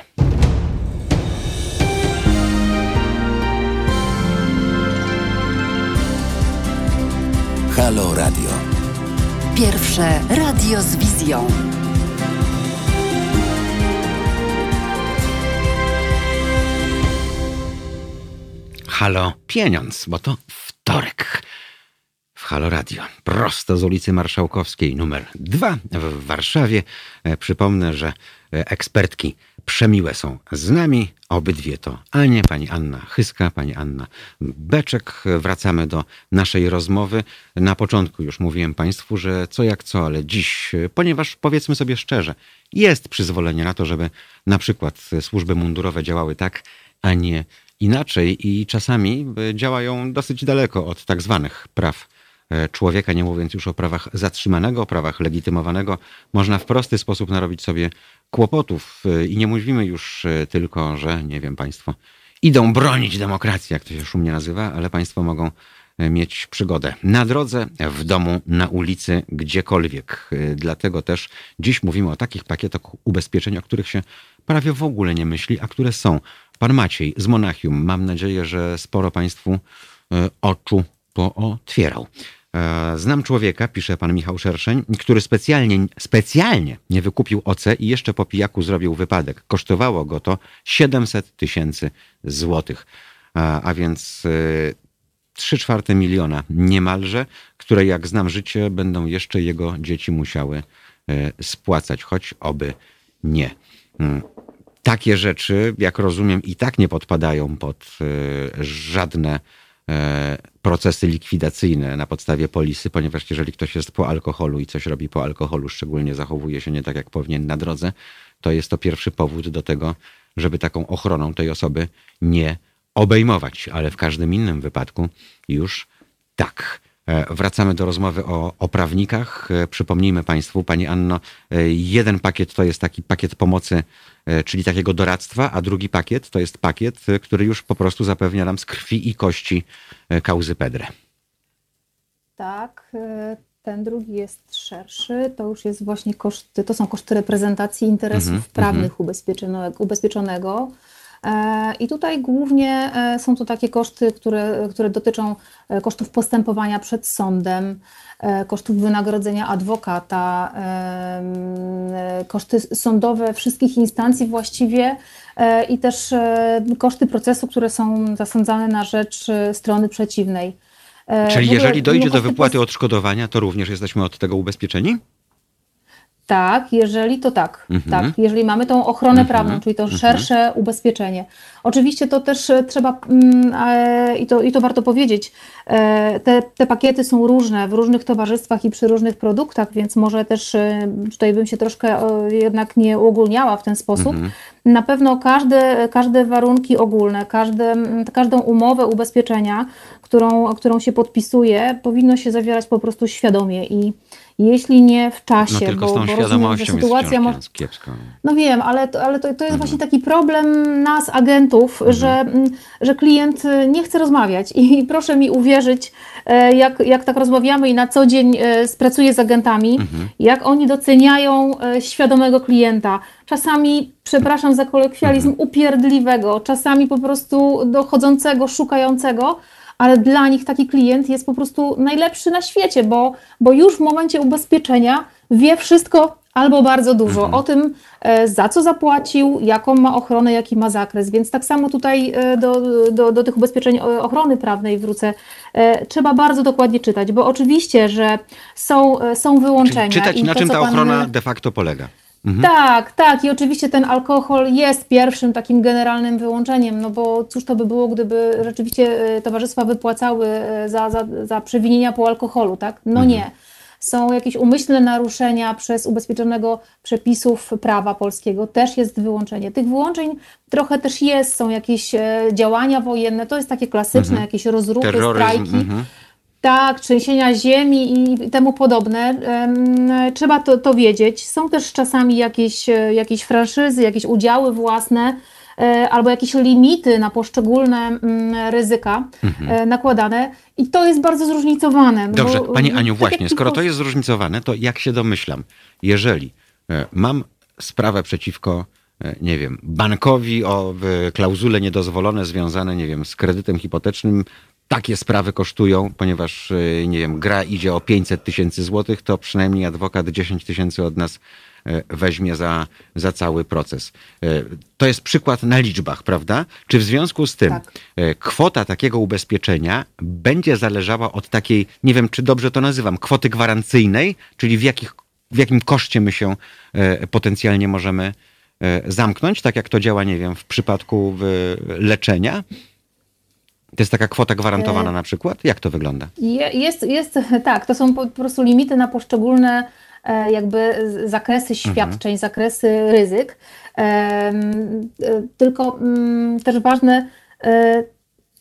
Halo Radio. Pierwsze radio z wizją. Halo Pieniądz, bo to wtorek w Halo Radio, prosto z ulicy Marszałkowskiej numer 2 w Warszawie. E, przypomnę, że e, ekspertki przemiłe są z nami. Obydwie to Anie, pani Anna Chyska, pani Anna Beczek. Wracamy do naszej rozmowy. Na początku już mówiłem Państwu, że co jak co, ale dziś, ponieważ powiedzmy sobie szczerze, jest przyzwolenie na to, żeby na przykład służby mundurowe działały tak, a nie inaczej i czasami e, działają dosyć daleko od tak zwanych praw e, człowieka, nie mówiąc już o prawach zatrzymanego, o prawach legitymowanego. Można w prosty sposób narobić sobie kłopotów e, i nie mówimy już tylko, że nie wiem, państwo idą bronić demokracji, jak to się szumnie nazywa, ale państwo mogą mieć przygodę na drodze, w domu, na ulicy, gdziekolwiek. Dlatego też dziś mówimy o takich pakietach ubezpieczeń, o których się prawie w ogóle nie myśli, a które są Pan Maciej z Monachium. Mam nadzieję, że sporo Państwu e, oczu pootwierał. E, znam człowieka, pisze pan Michał Szerszeń, który specjalnie, specjalnie nie wykupił OC i jeszcze po pijaku zrobił wypadek. Kosztowało go to 700 tysięcy złotych. E, a więc 3 czwarte miliona niemalże, które jak znam życie, będą jeszcze jego dzieci musiały spłacać, choć oby nie. Takie rzeczy, jak rozumiem, i tak nie podpadają pod e, żadne e, procesy likwidacyjne na podstawie polisy, ponieważ jeżeli ktoś jest po alkoholu i coś robi po alkoholu, szczególnie zachowuje się nie tak, jak powinien na drodze, to jest to pierwszy powód do tego, żeby taką ochroną tej osoby nie obejmować, ale w każdym innym wypadku już tak. E, wracamy do rozmowy o, o prawnikach. Przypomnijmy Państwu, Pani Anno, jeden pakiet to jest taki pakiet pomocy E, czyli takiego doradztwa, a drugi pakiet to jest pakiet, e, który już po prostu zapewnia nam z krwi i kości e, kauzy Pedre. Tak, ten drugi jest szerszy, to już jest właśnie koszty, to są koszty reprezentacji interesów mm -hmm, prawnych mm -hmm. ubezpieczonego. I tutaj głównie są to takie koszty, które, które dotyczą kosztów postępowania przed sądem, E, kosztów wynagrodzenia adwokata, e, koszty sądowe wszystkich instancji właściwie i też koszty procesu, które są zasądzane na rzecz strony przeciwnej. Czyli jeżeli dojdzie do wypłaty odszkodowania, to również jesteśmy od tego ubezpieczeni? Tak, jeżeli to tak. Mhm. tak. Jeżeli mamy tą ochronę mhm. prawną, czyli to mhm. szersze ubezpieczenie. Oczywiście to też e, trzeba, mm, e, i, to, i to warto powiedzieć, e, te, te pakiety są różne w różnych towarzystwach i przy różnych produktach, więc może też tutaj bym się troszkę jednak nie uogólniała w ten sposób. Mhm. Na pewno każde, każde warunki ogólne, każde, każdą umowę ubezpieczenia, którą, którą się podpisuje, powinno się zawierać po prostu świadomie i jeśli nie w czasie, no, tylko bo, z tą bo rozumiem, że sytuacja może. Kiepsko. No wiem, ale to, ale to, to jest mhm. właśnie taki problem nas, agentów, mhm. że, mm, że klient y, nie chce rozmawiać. I proszę mi uwierzyć, e, jak, jak tak rozmawiamy i na co dzień e, pracuję z agentami, mhm. jak oni doceniają e, świadomego klienta. Czasami, przepraszam za kolokwializm, mhm. upierdliwego, czasami po prostu dochodzącego, szukającego ale dla nich taki klient jest po prostu najlepszy na świecie, bo, bo już w momencie ubezpieczenia wie wszystko albo bardzo dużo mhm. o tym, e, za co zapłacił, jaką ma ochronę, jaki ma zakres. Więc tak samo tutaj e, do, do, do tych ubezpieczeń ochrony prawnej wrócę. E, trzeba bardzo dokładnie czytać, bo oczywiście, że są, są wyłączenia. Czyli czytać, na czym ta ochrona pan... de facto polega. Mhm. Tak, tak. I oczywiście ten alkohol jest pierwszym takim generalnym wyłączeniem, no bo cóż to by było, gdyby rzeczywiście e, towarzystwa wypłacały e, za, za, za przewinienia po alkoholu, tak? No mhm. nie. Są jakieś umyślne naruszenia przez ubezpieczonego przepisów prawa polskiego, też jest wyłączenie. Tych wyłączeń trochę też jest, są jakieś e, działania wojenne, to jest takie klasyczne, mhm. jakieś rozruchy, Terroryzm. strajki. Mhm tak, trzęsienia ziemi i temu podobne. Trzeba to, to wiedzieć. Są też czasami jakieś, e, jakieś franszyzy, jakieś udziały własne e, albo jakieś limity na poszczególne mm, ryzyka mhm. E, nakładane i to jest bardzo zróżnicowane. Dobrze, bo, Pani Aniu, tak właśnie, skoro to jest zróżnicowane, to jak się domyślam, jeżeli mam sprawę przeciwko nie wiem, bankowi o klauzule niedozwolone związane, nie wiem, z kredytem hipotecznym takie sprawy kosztują, ponieważ, e, nie wiem, gra idzie o 500 tysięcy złotych, to przynajmniej adwokat 10 tysięcy od nas e, weźmie za, za cały proces. E, to jest przykład na liczbach, prawda? Czy w związku z tym tak. kwota takiego ubezpieczenia będzie zależała od takiej, nie wiem, czy dobrze to nazywam, kwoty gwarancyjnej, czyli w, jakich, w jakim koszcie my się potencjalnie możemy zamknąć, tak jak to działa, nie wiem, w przypadku leczenia? To jest taka kwota gwarantowana na przykład? Jak to wygląda? Jest, jest tak, to są po prostu limity na poszczególne e, jakby zakresy mhm. świadczeń, mhm. zakresy ryzyk. E, tylko mm, też ważne, e,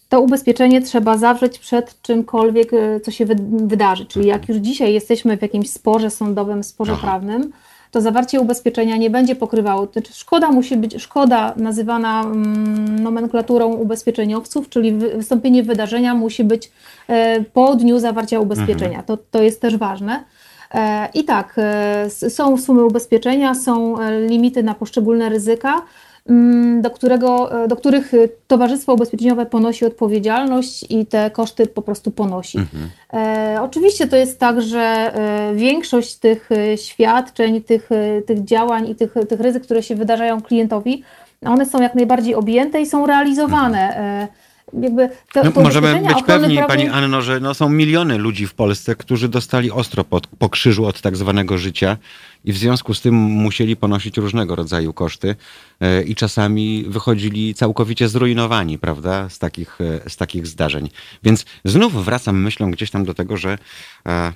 to ubezpieczenie trzeba zawrzeć przed czymkolwiek, co się wydarzy. Czyli jak już dzisiaj jesteśmy w jakimś sporze sądowym, sporze Aha. prawnym, to zawarcie ubezpieczenia nie będzie pokrywało. To znaczy szkoda musi być, szkoda nazywana mm, nomenklaturą ubezpieczeniowców, czyli wystąpienie wydarzenia musi być e, po dniu zawarcia ubezpieczenia. Mhm. To, to jest też ważne. E, I tak, e, są sumy ubezpieczenia, są limity na poszczególne ryzyka. Mm, do, którego, e, do których e, Towarzystwo Ubezpieczeniowe ponosi odpowiedzialność i te koszty po prostu ponosi. Mhm. E, oczywiście to jest tak, że e, większość tych świadczeń, tych, tych działań i tych, tych ryzyk, które się wydarzają klientowi, one są jak najbardziej objęte i są realizowane. Mhm to, no, możemy być pewni. Pani Anno, że no, są miliony ludzi w Polsce, którzy dostali ostro po, po krzyżu od tak zwanego życia i w związku z tym musieli ponosić różnego rodzaju koszty e, i czasami wychodzili całkowicie zrujnowani, prawda, z takich, e, z takich zdarzeń. Więc znów wracam myślą gdzieś tam do tego, że e,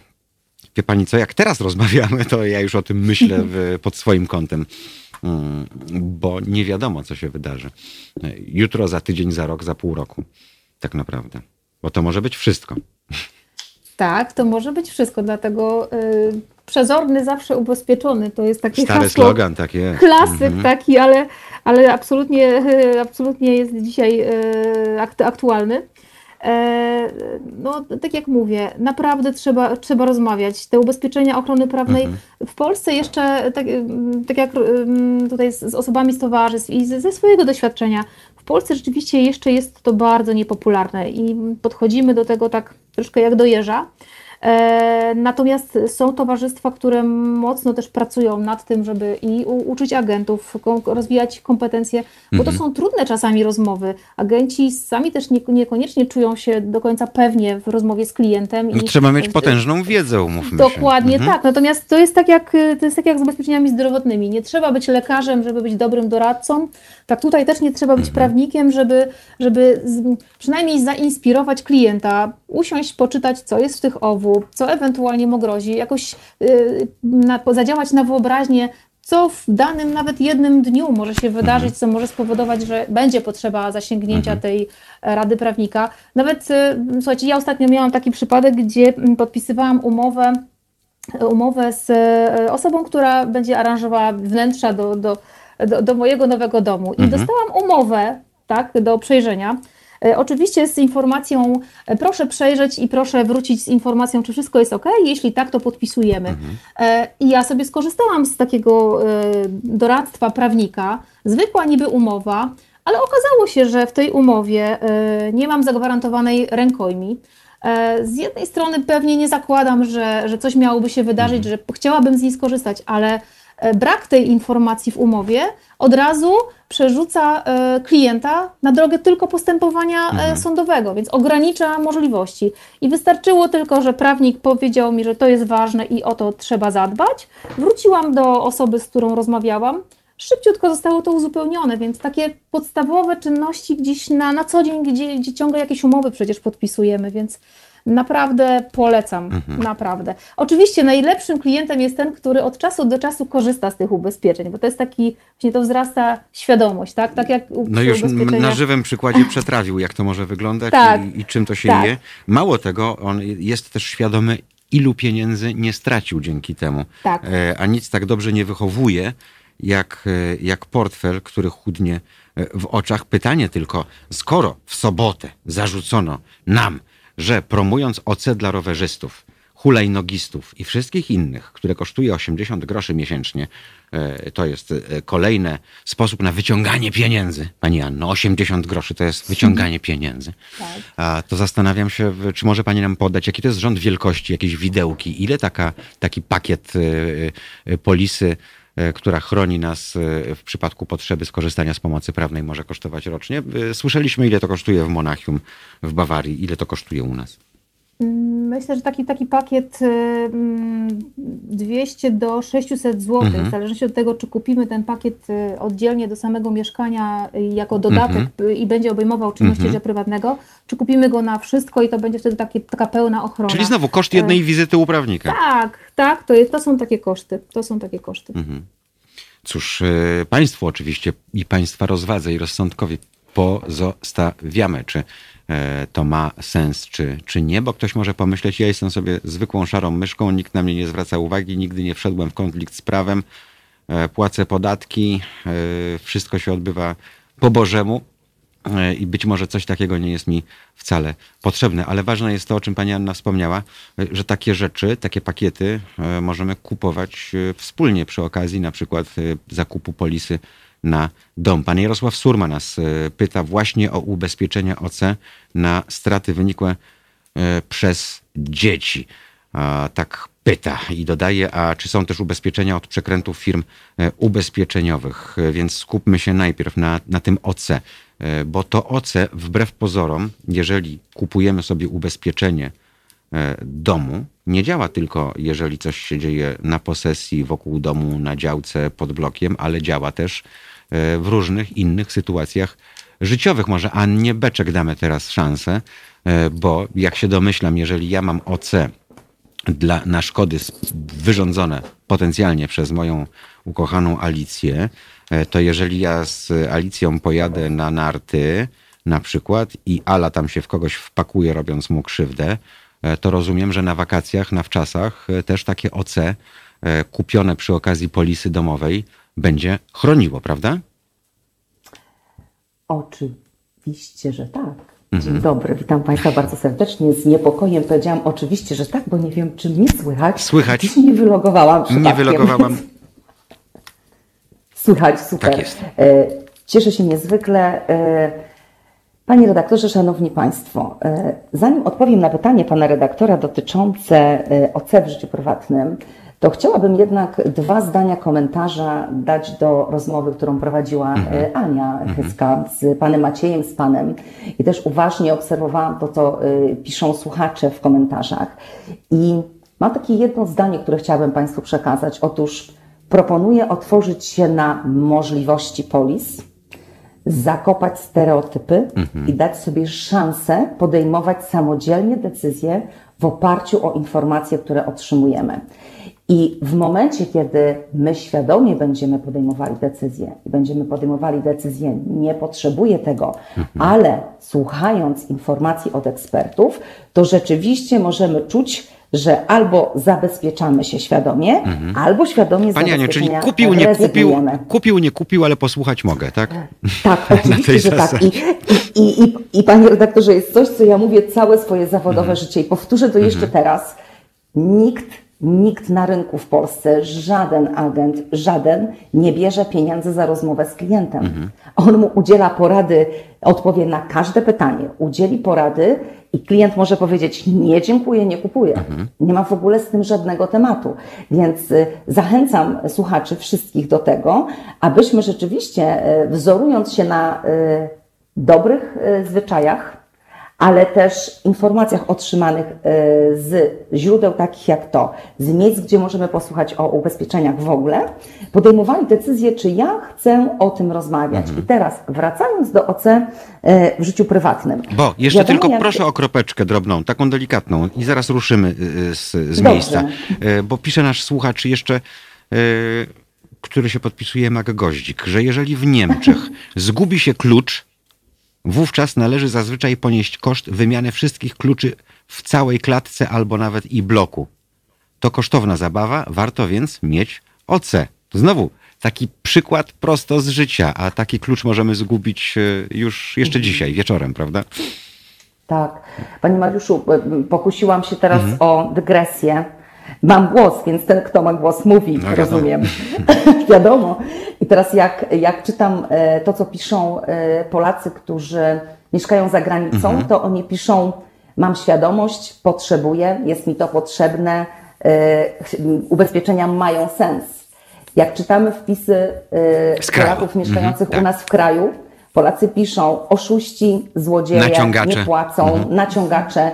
wie Pani co, jak teraz rozmawiamy, to ja już o tym myślę w, pod swoim kątem. Mm, bo nie wiadomo, co się wydarzy. Jutro, za tydzień, za rok, za pół roku. Tak naprawdę. Bo to może być wszystko. Tak, to może być wszystko, dlatego y, przezorny zawsze ubezpieczony. To jest taki Stary hasło, slogan, tak jest. Klasyk mhm. taki, ale, ale absolutnie, [LAUGHS] absolutnie jest dzisiaj y, aktualny. E, no, tak jak mówię, naprawdę trzeba, trzeba rozmawiać. Te ubezpieczenia ochrony prawnej mhm. w Polsce jeszcze, tak, tak jak tutaj z, z, osobami z towarzystw i ze, ze swojego doświadczenia, w Polsce rzeczywiście jeszcze jest to bardzo niepopularne i podchodzimy do tego tak troszkę jak do jeża. E, natomiast są towarzystwa, które mocno też pracują nad tym, żeby i uczyć agentów, rozwijać kompetencje, bo to mhm. są trudne czasami rozmowy. Agenci sami też niekoniecznie czują się do końca pewnie w rozmowie z klientem. No, trzeba mieć potężną wiedzę, umówmy Dokładnie się. Dokładnie mhm. tak. Natomiast to jest tak jak, to jest tak jak z ubezpieczeniami zdrowotnymi. Nie trzeba być lekarzem, żeby być dobrym doradcą. Tak tutaj też nie trzeba być mhm. prawnikiem, żeby, żeby przynajmniej zainspirować klienta, usiąść, poczytać, co jest w tych owu, co ewentualnie mu grozi, jakoś yy, na, zadziałać na wyobraźnię, co w danym nawet jednym dniu może się wydarzyć, co może spowodować, że będzie potrzeba zasięgnięcia mhm. tej e, rady prawnika. Nawet, y, słuchajcie, ja ostatnio miałam taki przypadek, gdzie mm, podpisywałam umowę, umowę z e, osobą, która będzie aranżowała wnętrza do, do, do, do mojego nowego domu i mhm. dostałam umowę tak, do przejrzenia. E, oczywiście z informacją, e, proszę przejrzeć i proszę wrócić z informacją, czy wszystko jest ok. Jeśli tak, to podpisujemy. Mhm. E, I ja sobie skorzystałam z takiego doradztwa prawnika. Zwykła niby umowa, ale okazało się, że w tej umowie nie mam zagwarantowanej rękojmi. Z jednej strony pewnie nie zakładam, że, że coś miałoby się wydarzyć, mhm. że chciałabym z niej skorzystać, ale brak tej informacji w umowie od razu przerzuca e, klienta na drogę tylko postępowania e, mhm. sądowego, więc ogranicza możliwości. I wystarczyło tylko, że prawnik powiedział mi, że to jest ważne i o to trzeba zadbać. Wróciłam do osoby, z którą rozmawiałam. Szybciutko zostało to uzupełnione, więc takie podstawowe czynności gdzieś na, na co dzień, gdzie, gdzie ciągle jakieś umowy przecież podpisujemy, więc Naprawdę polecam, mhm. naprawdę. Oczywiście najlepszym klientem jest ten, który od czasu do czasu korzysta z tych ubezpieczeń, bo to jest taki, właśnie to wzrasta świadomość, tak? Tak jak No już na żywym przykładzie przetrawił, jak to może wyglądać tak, i, i, czym to się tak. je. Mało tego, on jest też świadomy, ilu pieniędzy nie stracił dzięki temu. Tak. E, a nic tak dobrze nie wychowuje, jak, e, jak portfel, który chudnie e, w oczach. Pytanie tylko, skoro w sobotę zarzucono nam że promując OC dla rowerzystów, hulajnogistów i wszystkich innych, które kosztuje 80 groszy miesięcznie, e, to jest e, kolejny sposób na wyciąganie pieniędzy. Pani Anno, 80 groszy to jest wyciąganie pieniędzy. Tak. To zastanawiam się, czy może Pani nam podać, jaki to jest rząd wielkości, jakieś widełki, ile taka, taki pakiet e, polisy która chroni nas w przypadku potrzeby skorzystania z pomocy prawnej może kosztować rocznie. Słyszeliśmy, ile to kosztuje w Monachium, w Bawarii, ile to kosztuje u nas. Myślę, że taki, taki pakiet 200 mm, do 600 zł, mhm. w zależności od tego, czy kupimy ten pakiet y, oddzielnie do samego mieszkania y, jako dodatek mhm. i będzie obejmował czynności mhm. prywatnego, czy kupimy go na wszystko i to będzie wtedy taki, taka pełna ochrona. Czyli znowu koszt jednej wizyty u prawnika. Tak, tak, to, jest, to są takie koszty. To są takie koszty. Mhm. Cóż, Państwu oczywiście i Państwa rozwadze i rozsądkowi pozostawiamy, czy to ma sens, czy, czy nie, bo ktoś może pomyśleć, ja jestem sobie zwykłą szarą myszką, nikt na mnie nie zwraca uwagi, nigdy nie wszedłem w konflikt z prawem, e, płacę podatki, e, wszystko się odbywa po Bożemu i być może coś takiego nie jest mi wcale potrzebne, ale ważne jest to, o czym pani Anna wspomniała, że takie rzeczy, takie pakiety możemy kupować wspólnie przy okazji na przykład zakupu polisy na dom. Pan Jarosław Surma nas e, pyta właśnie o ubezpieczenia OC na straty wynikłe e, przez dzieci. Tak pyta i dodaje, a czy są też ubezpieczenia od przekrętów firm e, ubezpieczeniowych? Więc skupmy się najpierw na, na tym OC, bo to OC wbrew pozorom, jeżeli kupujemy sobie ubezpieczenie domu, nie działa tylko jeżeli coś się dzieje na posesji, wokół domu, na działce, pod blokiem, ale działa też w różnych innych sytuacjach życiowych. Może Annie Beczek damy teraz szansę, e, bo jak się domyślam, jeżeli ja mam OC dla, na szkody wyrządzone potencjalnie przez moją ukochaną Alicję, e, to jeżeli ja z Alicją pojadę na narty na przykład i Ala tam się w kogoś wpakuje, robiąc mu krzywdę, to rozumiem, że na wakacjach, na wczasach też takie OC kupione przy okazji polisy domowej będzie chroniło, prawda? Oczywiście, że tak. Dzień mhm. dobry, witam Państwa bardzo serdecznie. Z niepokojem powiedziałam oczywiście, że tak, bo nie wiem, czy mnie słychać. Słychać. Dziś nie wylogowałam Nie wylogowałam. Słychać, super. Tak jest. E, cieszę się niezwykle. E, Panie redaktorze, szanowni państwo, e, zanim odpowiem na pytanie pana redaktora dotyczące OC w życiu prywatnym, to chciałabym jednak dwa zdania komentarza dać do rozmowy, którą prowadziła e, Ania Chyska z panem Maciejem, z panem i też uważnie obserwowałam to, co piszą słuchacze w komentarzach. I mam takie jedno zdanie, które chciałabym państwu przekazać. Otóż proponuję otworzyć się na możliwości polis, zakopać stereotypy i dać sobie szansę podejmować samodzielnie decyzje w oparciu o informacje, które otrzymujemy. I w momencie, kiedy my świadomie będziemy podejmowali decyzje i będziemy podejmowali decyzje, nie potrzebuję tego, ale słuchając informacji od ekspertów, to rzeczywiście możemy czuć, że albo zabezpieczamy się świadomie, albo świadomie Panie Aniu, czyli kupił, nie kupił, kupił, nie kupił, ale posłuchać mogę, tak? Tak, [LAUGHS] oczywiście, że tak. zasadzie. I, i, i, I panie redaktorze, jest coś, co ja mówię całe swoje zawodowe Mhm. życie i powtórzę to jeszcze teraz. Nikt, nikt na rynku w Polsce, żaden agent, żaden nie bierze pieniędzy za rozmowę z klientem. Mhm. On mu udziela porady, odpowie na każde pytanie, udzieli porady i klient może powiedzieć nie dziękuję, nie kupuję. Mhm. Nie ma w ogóle z tym żadnego tematu. Więc y, zachęcam słuchaczy wszystkich do tego, abyśmy rzeczywiście y, wzorując się na y, dobrych zwyczajach, ale też informacjach otrzymanych y, z źródeł takich jak to, z miejsc, gdzie możemy posłuchać o ubezpieczeniach w ogóle, podejmowali decyzję, czy ja chcę o tym rozmawiać. Mhm. I teraz, wracając do OC y, w życiu prywatnym. Bo jeszcze Wiadomo, tylko jak- proszę o kropeczkę drobną, taką delikatną i zaraz ruszymy y, z, z miejsca. Bo pisze nasz słuchacz jeszcze, który się podpisuje Mag Goździk, że jeżeli w Niemczech [LAUGHS] zgubi się klucz, wówczas należy zazwyczaj ponieść koszt wymiany wszystkich kluczy w całej klatce albo nawet i bloku. To kosztowna zabawa, warto więc mieć OC. Znowu taki przykład prosto z życia, a taki klucz możemy zgubić y, już jeszcze dzisiaj, wieczorem, prawda? Tak. Panie Mariuszu, e, pokusiłam się teraz Mhm. o dygresję. Mam głos, więc ten, kto ma głos, mówi, No, rozumiem. [LAUGHS] wiadomo. I teraz jak, jak czytam e, to, co piszą e, Polacy, którzy mieszkają za granicą, Mhm. to oni piszą, mam świadomość, potrzebuję, jest mi to potrzebne, e, ubezpieczenia mają sens. Jak czytamy wpisy. Polaków mieszkających Mhm, tak. u nas w kraju, Polacy piszą oszuści, złodzieje, nie płacą, Mhm. naciągacze.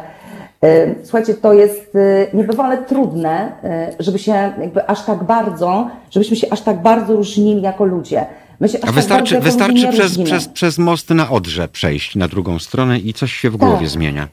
Y, Słuchajcie, to jest y, niebywale trudne, y, żeby się jakby aż tak bardzo, żebyśmy się aż tak bardzo różnili jako ludzie. A tak wystarczy, ludzie wystarczy przez, przez, przez most na Odrze przejść na drugą stronę i coś się w Tak. głowie zmienia.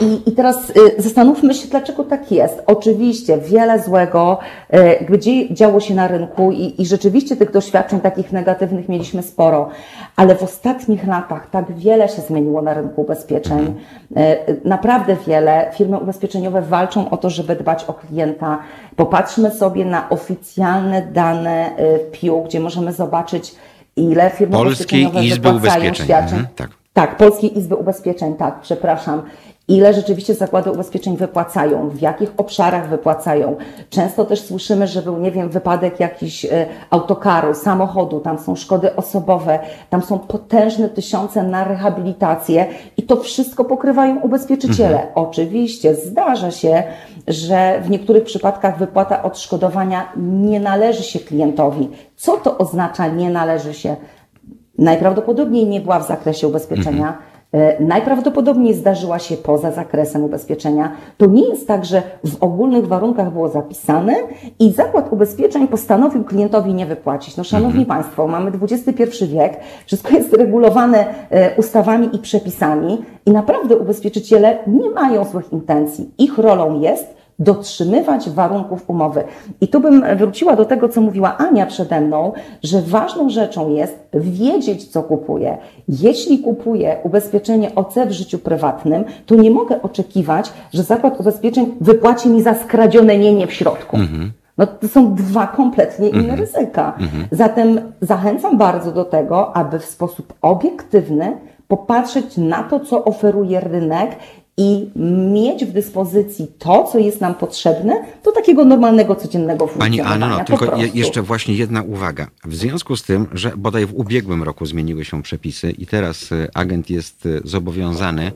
I, I teraz y, zastanówmy się, dlaczego tak jest. Oczywiście wiele złego y, gdzie działo się na rynku i, i rzeczywiście tych doświadczeń takich negatywnych mieliśmy sporo, ale w ostatnich latach tak wiele się zmieniło na rynku ubezpieczeń. Y, naprawdę wiele. Firmy ubezpieczeniowe walczą o to, żeby dbać o klienta. Popatrzmy sobie na oficjalne dane PIU, gdzie możemy zobaczyć, ile firmy Polskiej ubezpieczeniowe Izby Ubezpieczeń. świadczeń. Mhm, tak. Tak, Polskiej Izby Ubezpieczeń, tak, przepraszam. Ile rzeczywiście zakłady ubezpieczeń wypłacają, w jakich obszarach wypłacają. Często też słyszymy, że był, nie wiem, wypadek jakiś e, autokaru, samochodu, tam są szkody osobowe, tam są potężne tysiące na rehabilitację i to wszystko pokrywają ubezpieczyciele. Oczywiście zdarza się, że w niektórych przypadkach wypłata odszkodowania nie należy się klientowi. Co to oznacza nie należy się? Najprawdopodobniej nie była w zakresie ubezpieczenia. E, Najprawdopodobniej zdarzyła się poza zakresem ubezpieczenia. To nie jest tak, że w ogólnych warunkach było zapisane i zakład ubezpieczeń postanowił klientowi nie wypłacić. No, szanowni Państwo, mamy XXI wiek, wszystko jest regulowane e, ustawami i przepisami i naprawdę ubezpieczyciele nie mają złych intencji. Ich rolą jest dotrzymywać warunków umowy. I tu bym wróciła do tego, co mówiła Ania przede mną, że ważną rzeczą jest wiedzieć, co kupuję. Jeśli kupuję ubezpieczenie OC w życiu prywatnym, to nie mogę oczekiwać, że zakład ubezpieczeń wypłaci mi za skradzione nienie w środku. No to są dwa kompletnie inne ryzyka. Zatem zachęcam bardzo do tego, aby w sposób obiektywny popatrzeć na to, co oferuje rynek i mieć w dyspozycji to, co jest nam potrzebne do takiego normalnego, codziennego Pani funkcjonowania. Anno, po tylko je, jeszcze właśnie jedna uwaga. W związku z tym, że bodaj w ubiegłym roku zmieniły się przepisy i teraz y, agent jest y, zobowiązany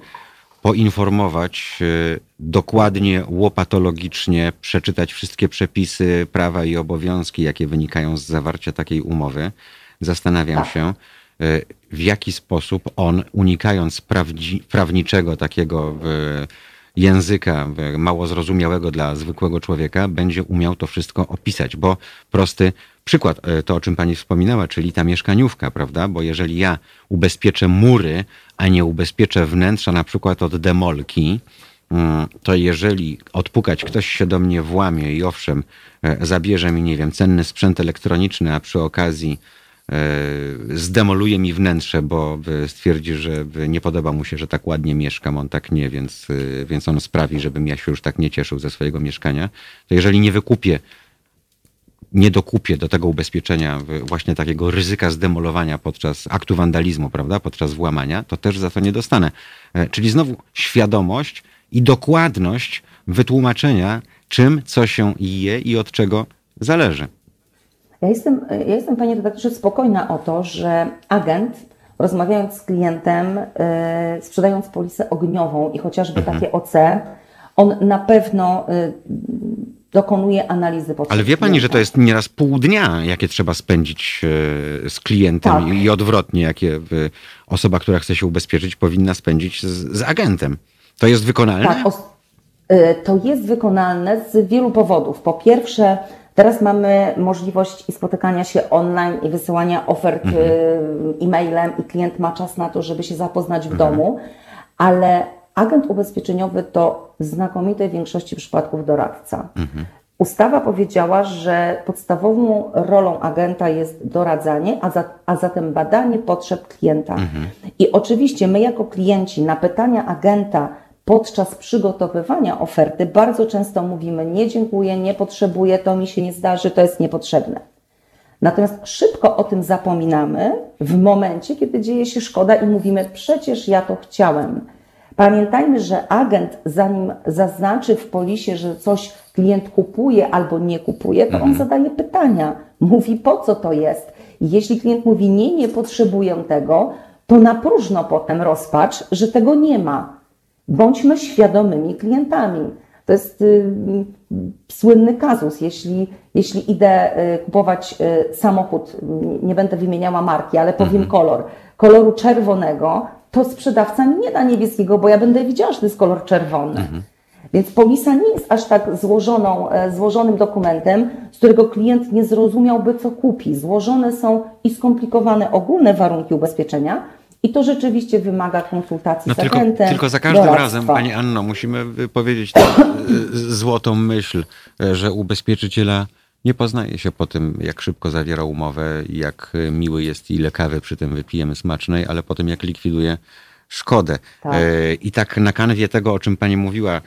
poinformować y, dokładnie, łopatologicznie, przeczytać wszystkie przepisy, prawa i obowiązki, jakie wynikają z zawarcia takiej umowy. Zastanawiam Tak. się, w jaki sposób on, unikając prawdzi, prawniczego takiego y, języka y, mało zrozumiałego dla zwykłego człowieka, będzie umiał to wszystko opisać, bo prosty przykład, y, to o czym pani wspominała, czyli ta mieszkaniówka, prawda? Bo jeżeli ja ubezpieczę mury, a nie ubezpieczę wnętrza na przykład od demolki, mm, to jeżeli odpukać ktoś się do mnie włamie i owszem, e, zabierze mi, nie wiem, cenny sprzęt elektroniczny, a przy okazji e, zdemoluje mi wnętrze, bo e, stwierdzi, że e, nie podoba mu się, że tak ładnie mieszkam, on tak nie, więc, e, więc on sprawi, żebym ja się już tak nie cieszył ze swojego mieszkania, to jeżeli nie wykupię nie dokupię do tego ubezpieczenia właśnie takiego ryzyka zdemolowania podczas aktu wandalizmu, prawda, podczas włamania, to też za to nie dostanę. E, Czyli znowu świadomość i dokładność wytłumaczenia, czym co się je i od czego zależy. Ja jestem, ja jestem, panie redaktorze, spokojna o to, że agent, rozmawiając z klientem, yy, sprzedając polisę ogniową i chociażby Mhm. takie OC, on na pewno yy, dokonuje analizy potrzeb Ale wie pani, że to jest nieraz pół dnia, jakie trzeba spędzić e, z klientem Tak. i, odwrotnie, jakie osoba, która chce się ubezpieczyć, powinna spędzić z, z agentem. To jest wykonalne? Tak, to jest wykonalne z wielu powodów. Po pierwsze, teraz mamy możliwość i spotykania się online i wysyłania ofert y, e-mailem i klient ma czas na to, żeby się zapoznać w domu, ale agent ubezpieczeniowy to w znakomitej większości przypadków doradca. Ustawa powiedziała, że podstawową rolą agenta jest doradzanie, a, za, a zatem badanie potrzeb klienta. I oczywiście my, jako klienci, na pytania agenta podczas przygotowywania oferty bardzo często mówimy: Nie dziękuję, nie potrzebuję, to mi się nie zdarzy, to jest niepotrzebne. Natomiast szybko o tym zapominamy w momencie, kiedy dzieje się szkoda i mówimy: Przecież ja to chciałem. Pamiętajmy, że agent, zanim zaznaczy w polisie, że coś klient kupuje albo nie kupuje, to on zadaje pytania, mówi po co to jest. I jeśli klient mówi nie, nie potrzebuję tego, to na próżno potem rozpacz, że tego nie ma. Bądźmy świadomymi klientami. To jest y, słynny kazus. Jeśli, jeśli idę y, kupować y, samochód, nie będę wymieniała marki, ale powiem kolor, koloru czerwonego, to sprzedawca mi nie da niebieskiego, bo ja będę widziała, że to jest kolor czerwony. Więc polisa nie jest aż tak złożoną, e, złożonym dokumentem, z którego klient nie zrozumiałby, co kupi. Złożone są i skomplikowane ogólne warunki ubezpieczenia i to rzeczywiście wymaga konsultacji No z tylko, agentem. tylko za każdym doradztwa. razem, Pani Anno, musimy powiedzieć tę y, złotą myśl, y, że ubezpieczyciela nie poznaje się po tym, jak szybko zawiera umowę, jak y, miły jest i ile kawy przy tym wypijemy smacznej, ale po tym, jak likwiduje szkodę. Tak. I tak na kanwie tego, o czym Pani mówiła,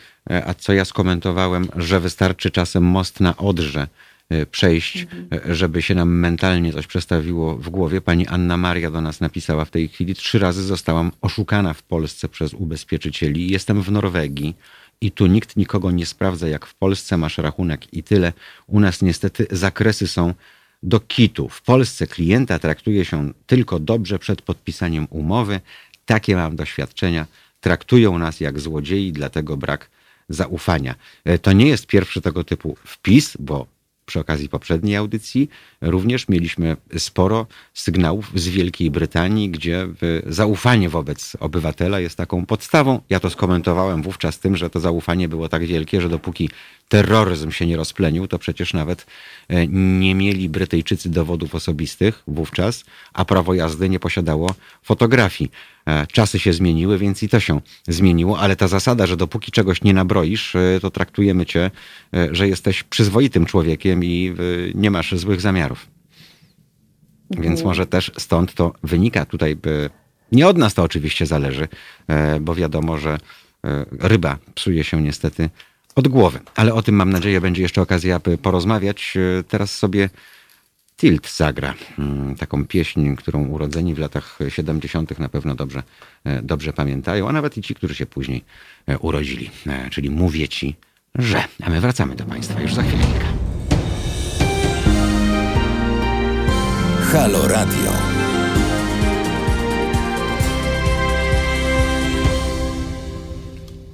a co ja skomentowałem, że wystarczy czasem most na Odrze, przejść, y, żeby się nam mentalnie coś przestawiło w głowie. Pani Anna Maria do nas napisała w tej chwili, trzy razy zostałam oszukana w Polsce przez ubezpieczycieli. Jestem w Norwegii i tu nikt nikogo nie sprawdza, jak w Polsce masz rachunek i tyle. U nas niestety zakresy są do kitu. W Polsce klienta traktuje się tylko dobrze przed podpisaniem umowy. Takie mam doświadczenia. Traktują nas jak złodziei, dlatego brak zaufania. E, To nie jest pierwszy tego typu wpis, bo przy okazji poprzedniej audycji również mieliśmy sporo sygnałów z Wielkiej Brytanii, gdzie zaufanie wobec obywatela jest taką podstawą. Ja to skomentowałem wówczas tym, że to zaufanie było tak wielkie, że dopóki terroryzm się nie rozplenił, to przecież nawet e, nie mieli Brytyjczycy dowodów osobistych wówczas, a prawo jazdy nie posiadało fotografii. E, Czasy się zmieniły, więc i to się zmieniło, ale ta zasada, że dopóki czegoś nie nabroisz, e, to traktujemy cię, że jesteś przyzwoitym człowiekiem i nie masz złych zamiarów. Więc może też stąd to wynika tutaj. by- Nie od nas to oczywiście zależy, bo wiadomo, że ryba psuje się niestety od głowy. Ale o tym mam nadzieję będzie jeszcze okazja porozmawiać. E, Teraz sobie Tilt zagra mm, taką pieśń, którą urodzeni w latach 70. na pewno dobrze, e, dobrze pamiętają, a nawet i ci, którzy się później e, urodzili. Czyli mówię ci, że. A my wracamy do Państwa już za chwilkę. Halo Radio.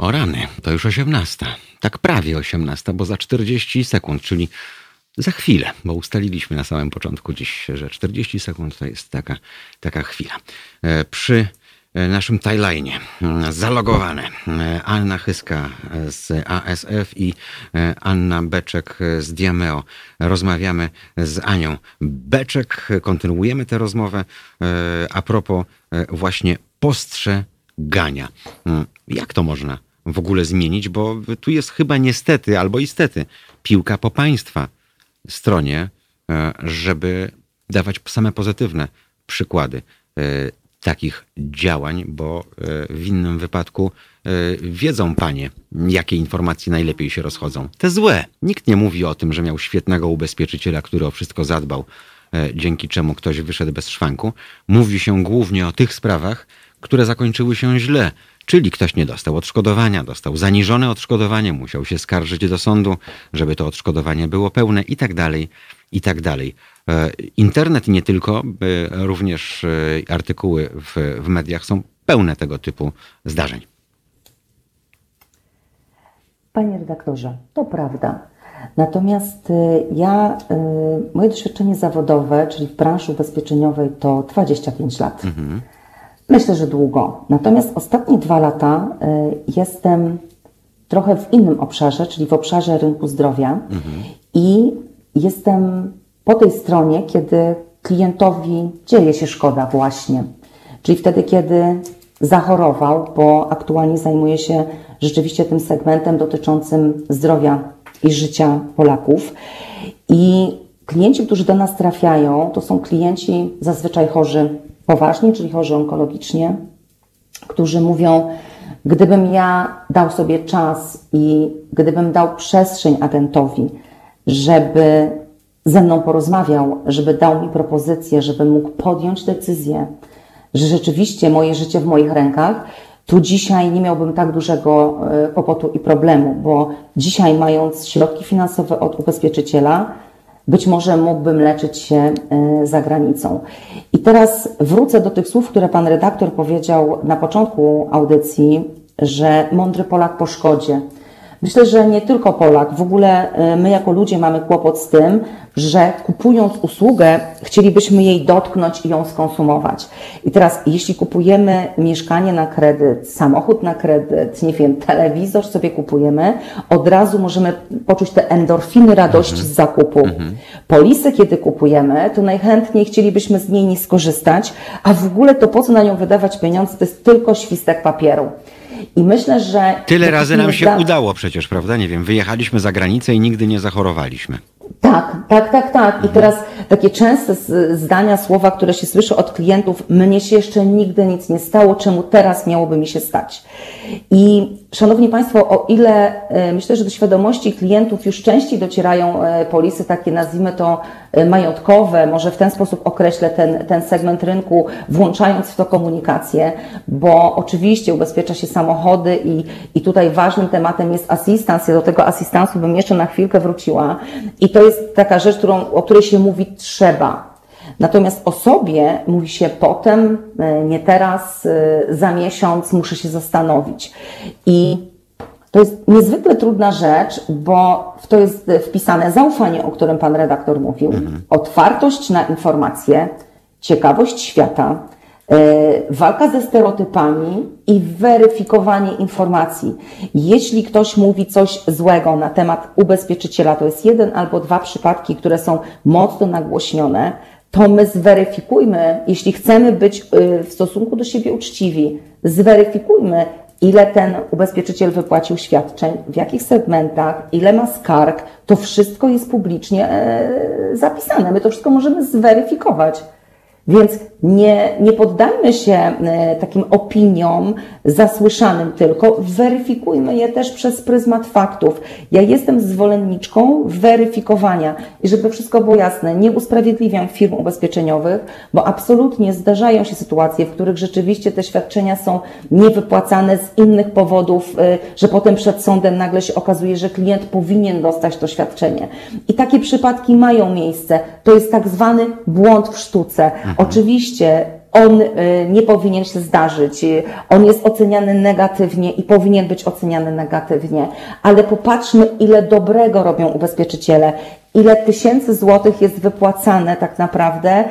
O rany, to już 18. Tak prawie 18, bo za 40 sekund, czyli za chwilę, bo ustaliliśmy na samym początku dziś, że 40 sekund to jest taka, taka chwila. E, Przy e, naszym timeline zalogowane e, Anna Chyska z ASF i e, Anna Beczek z Diameo. Rozmawiamy z Anią Beczek, kontynuujemy tę rozmowę e, a propos e, właśnie postrzegania. Mm, Jak to można w ogóle zmienić, bo tu jest chyba niestety albo istety piłka po państwa stronie, e, żeby dawać same pozytywne przykłady e, takich działań, bo e, w innym wypadku wiedzą panie, jakie informacje najlepiej się rozchodzą. Te złe. Nikt nie mówi o tym, że miał świetnego ubezpieczyciela, który o wszystko zadbał, dzięki czemu ktoś wyszedł bez szwanku. Mówi się głównie o tych sprawach, które zakończyły się źle. Czyli ktoś nie dostał odszkodowania, dostał zaniżone odszkodowanie, musiał się skarżyć do sądu, żeby to odszkodowanie było pełne i tak dalej, i tak dalej. E, Internet nie tylko, e, również e, artykuły w, w mediach są pełne tego typu zdarzeń. Panie redaktorze, to prawda. Natomiast y, ja, moje doświadczenie zawodowe, czyli w branży ubezpieczeniowej, to 25 lat. Myślę, że długo. Natomiast ostatnie dwa lata y, jestem trochę w innym obszarze, czyli w obszarze rynku zdrowia i jestem po tej stronie, kiedy klientowi dzieje się szkoda właśnie. Czyli wtedy, kiedy zachorował, bo aktualnie zajmuję się rzeczywiście tym segmentem dotyczącym zdrowia i życia Polaków. I klienci, którzy do nas trafiają, to są klienci zazwyczaj chorzy poważnie, czyli chorzy onkologicznie, którzy mówią, gdybym ja dał sobie czas i gdybym dał przestrzeń agentowi, żeby ze mną porozmawiał, żeby dał mi propozycję, żeby mógł podjąć decyzję, że rzeczywiście moje życie w moich rękach, to dzisiaj nie miałbym tak dużego e, kłopotu i problemu, bo dzisiaj mając środki finansowe od ubezpieczyciela, być może mógłbym leczyć się e, za granicą. I teraz wrócę do tych słów, które pan redaktor powiedział na początku audycji, że mądry Polak po szkodzie. Myślę, że nie tylko Polak, w ogóle e, my jako ludzie mamy kłopot z tym, że kupując usługę, chcielibyśmy jej dotknąć i ją skonsumować. I teraz, jeśli kupujemy mieszkanie na kredyt, samochód na kredyt, nie wiem, telewizor sobie kupujemy, od razu możemy poczuć te endorfiny radości z zakupu. Polisy, kiedy kupujemy, to najchętniej chcielibyśmy z niej nie skorzystać, a w ogóle to po co na nią wydawać pieniądze, to jest tylko świstek papieru. I myślę, że. Tyle razy nam się zda- udało przecież, prawda? Nie wiem, wyjechaliśmy za granicę i nigdy nie zachorowaliśmy. Tak, tak, tak, tak. I teraz takie częste zdania, słowa, które się słyszy od klientów, mnie się jeszcze nigdy nic nie stało, czemu teraz miałoby mi się stać. I Szanowni Państwo, o ile e, myślę, że do świadomości klientów już częściej docierają e, polisy takie, nazwijmy to e, majątkowe, może w ten sposób określę ten, ten segment rynku, włączając w to komunikację, bo oczywiście ubezpiecza się samochody i, i tutaj ważnym tematem jest asystans. Ja do tego asystansu bym jeszcze na chwilkę wróciła. I to jest taka rzecz, którą, o której się mówi trzeba. Natomiast o sobie mówi się potem, e, nie teraz, e, za miesiąc muszę się zastanowić. I to jest niezwykle trudna rzecz, bo w to jest wpisane zaufanie, o którym pan redaktor mówił, otwartość na informacje, ciekawość świata, e, walka ze stereotypami i weryfikowanie informacji. Jeśli ktoś mówi coś złego na temat ubezpieczyciela, to jest jeden albo dwa przypadki, które są mocno nagłośnione, to my zweryfikujmy, jeśli chcemy być y, w stosunku do siebie uczciwi, zweryfikujmy, ile ten ubezpieczyciel wypłacił świadczeń, w jakich segmentach, ile ma skarg. To wszystko jest publicznie e, zapisane. My to wszystko możemy zweryfikować. Więc nie, nie poddajmy się e, takim opiniom zasłyszanym tylko, weryfikujmy je też przez pryzmat faktów. Ja jestem zwolenniczką weryfikowania i żeby wszystko było jasne, nie usprawiedliwiam firm ubezpieczeniowych, bo absolutnie zdarzają się sytuacje, w których rzeczywiście te świadczenia są niewypłacane z innych powodów, e, że potem przed sądem nagle się okazuje, że klient powinien dostać to świadczenie. I takie przypadki mają miejsce. To jest tak zwany błąd w sztuce. Mhm. Oczywiście on y, nie powinien się zdarzyć. On jest oceniany negatywnie i powinien być oceniany negatywnie, ale popatrzmy, ile dobrego robią ubezpieczyciele, ile tysięcy złotych jest wypłacane tak naprawdę y,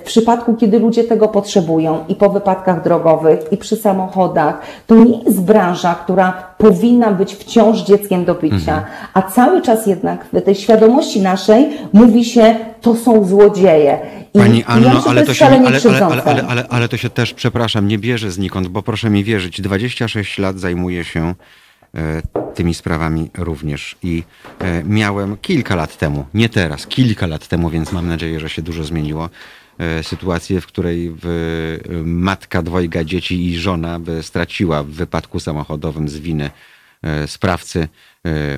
w przypadku, kiedy ludzie tego potrzebują i po wypadkach drogowych, i przy samochodach. To nie jest branża, która powinna być wciąż dzieckiem do picia, mhm. a cały czas jednak w tej świadomości naszej mówi się, to są złodzieje. Pani Anno, ja ale, to się, ale, ale, ale, ale, ale to się też, przepraszam, nie bierze znikąd, bo proszę mi wierzyć, 26 lat zajmuję się e, tymi sprawami również i e, miałem kilka lat temu, nie teraz, kilka lat temu, więc mam nadzieję, że się dużo zmieniło, e, sytuację, w której matka dwojga dzieci i żona straciła w wypadku samochodowym z winy sprawcy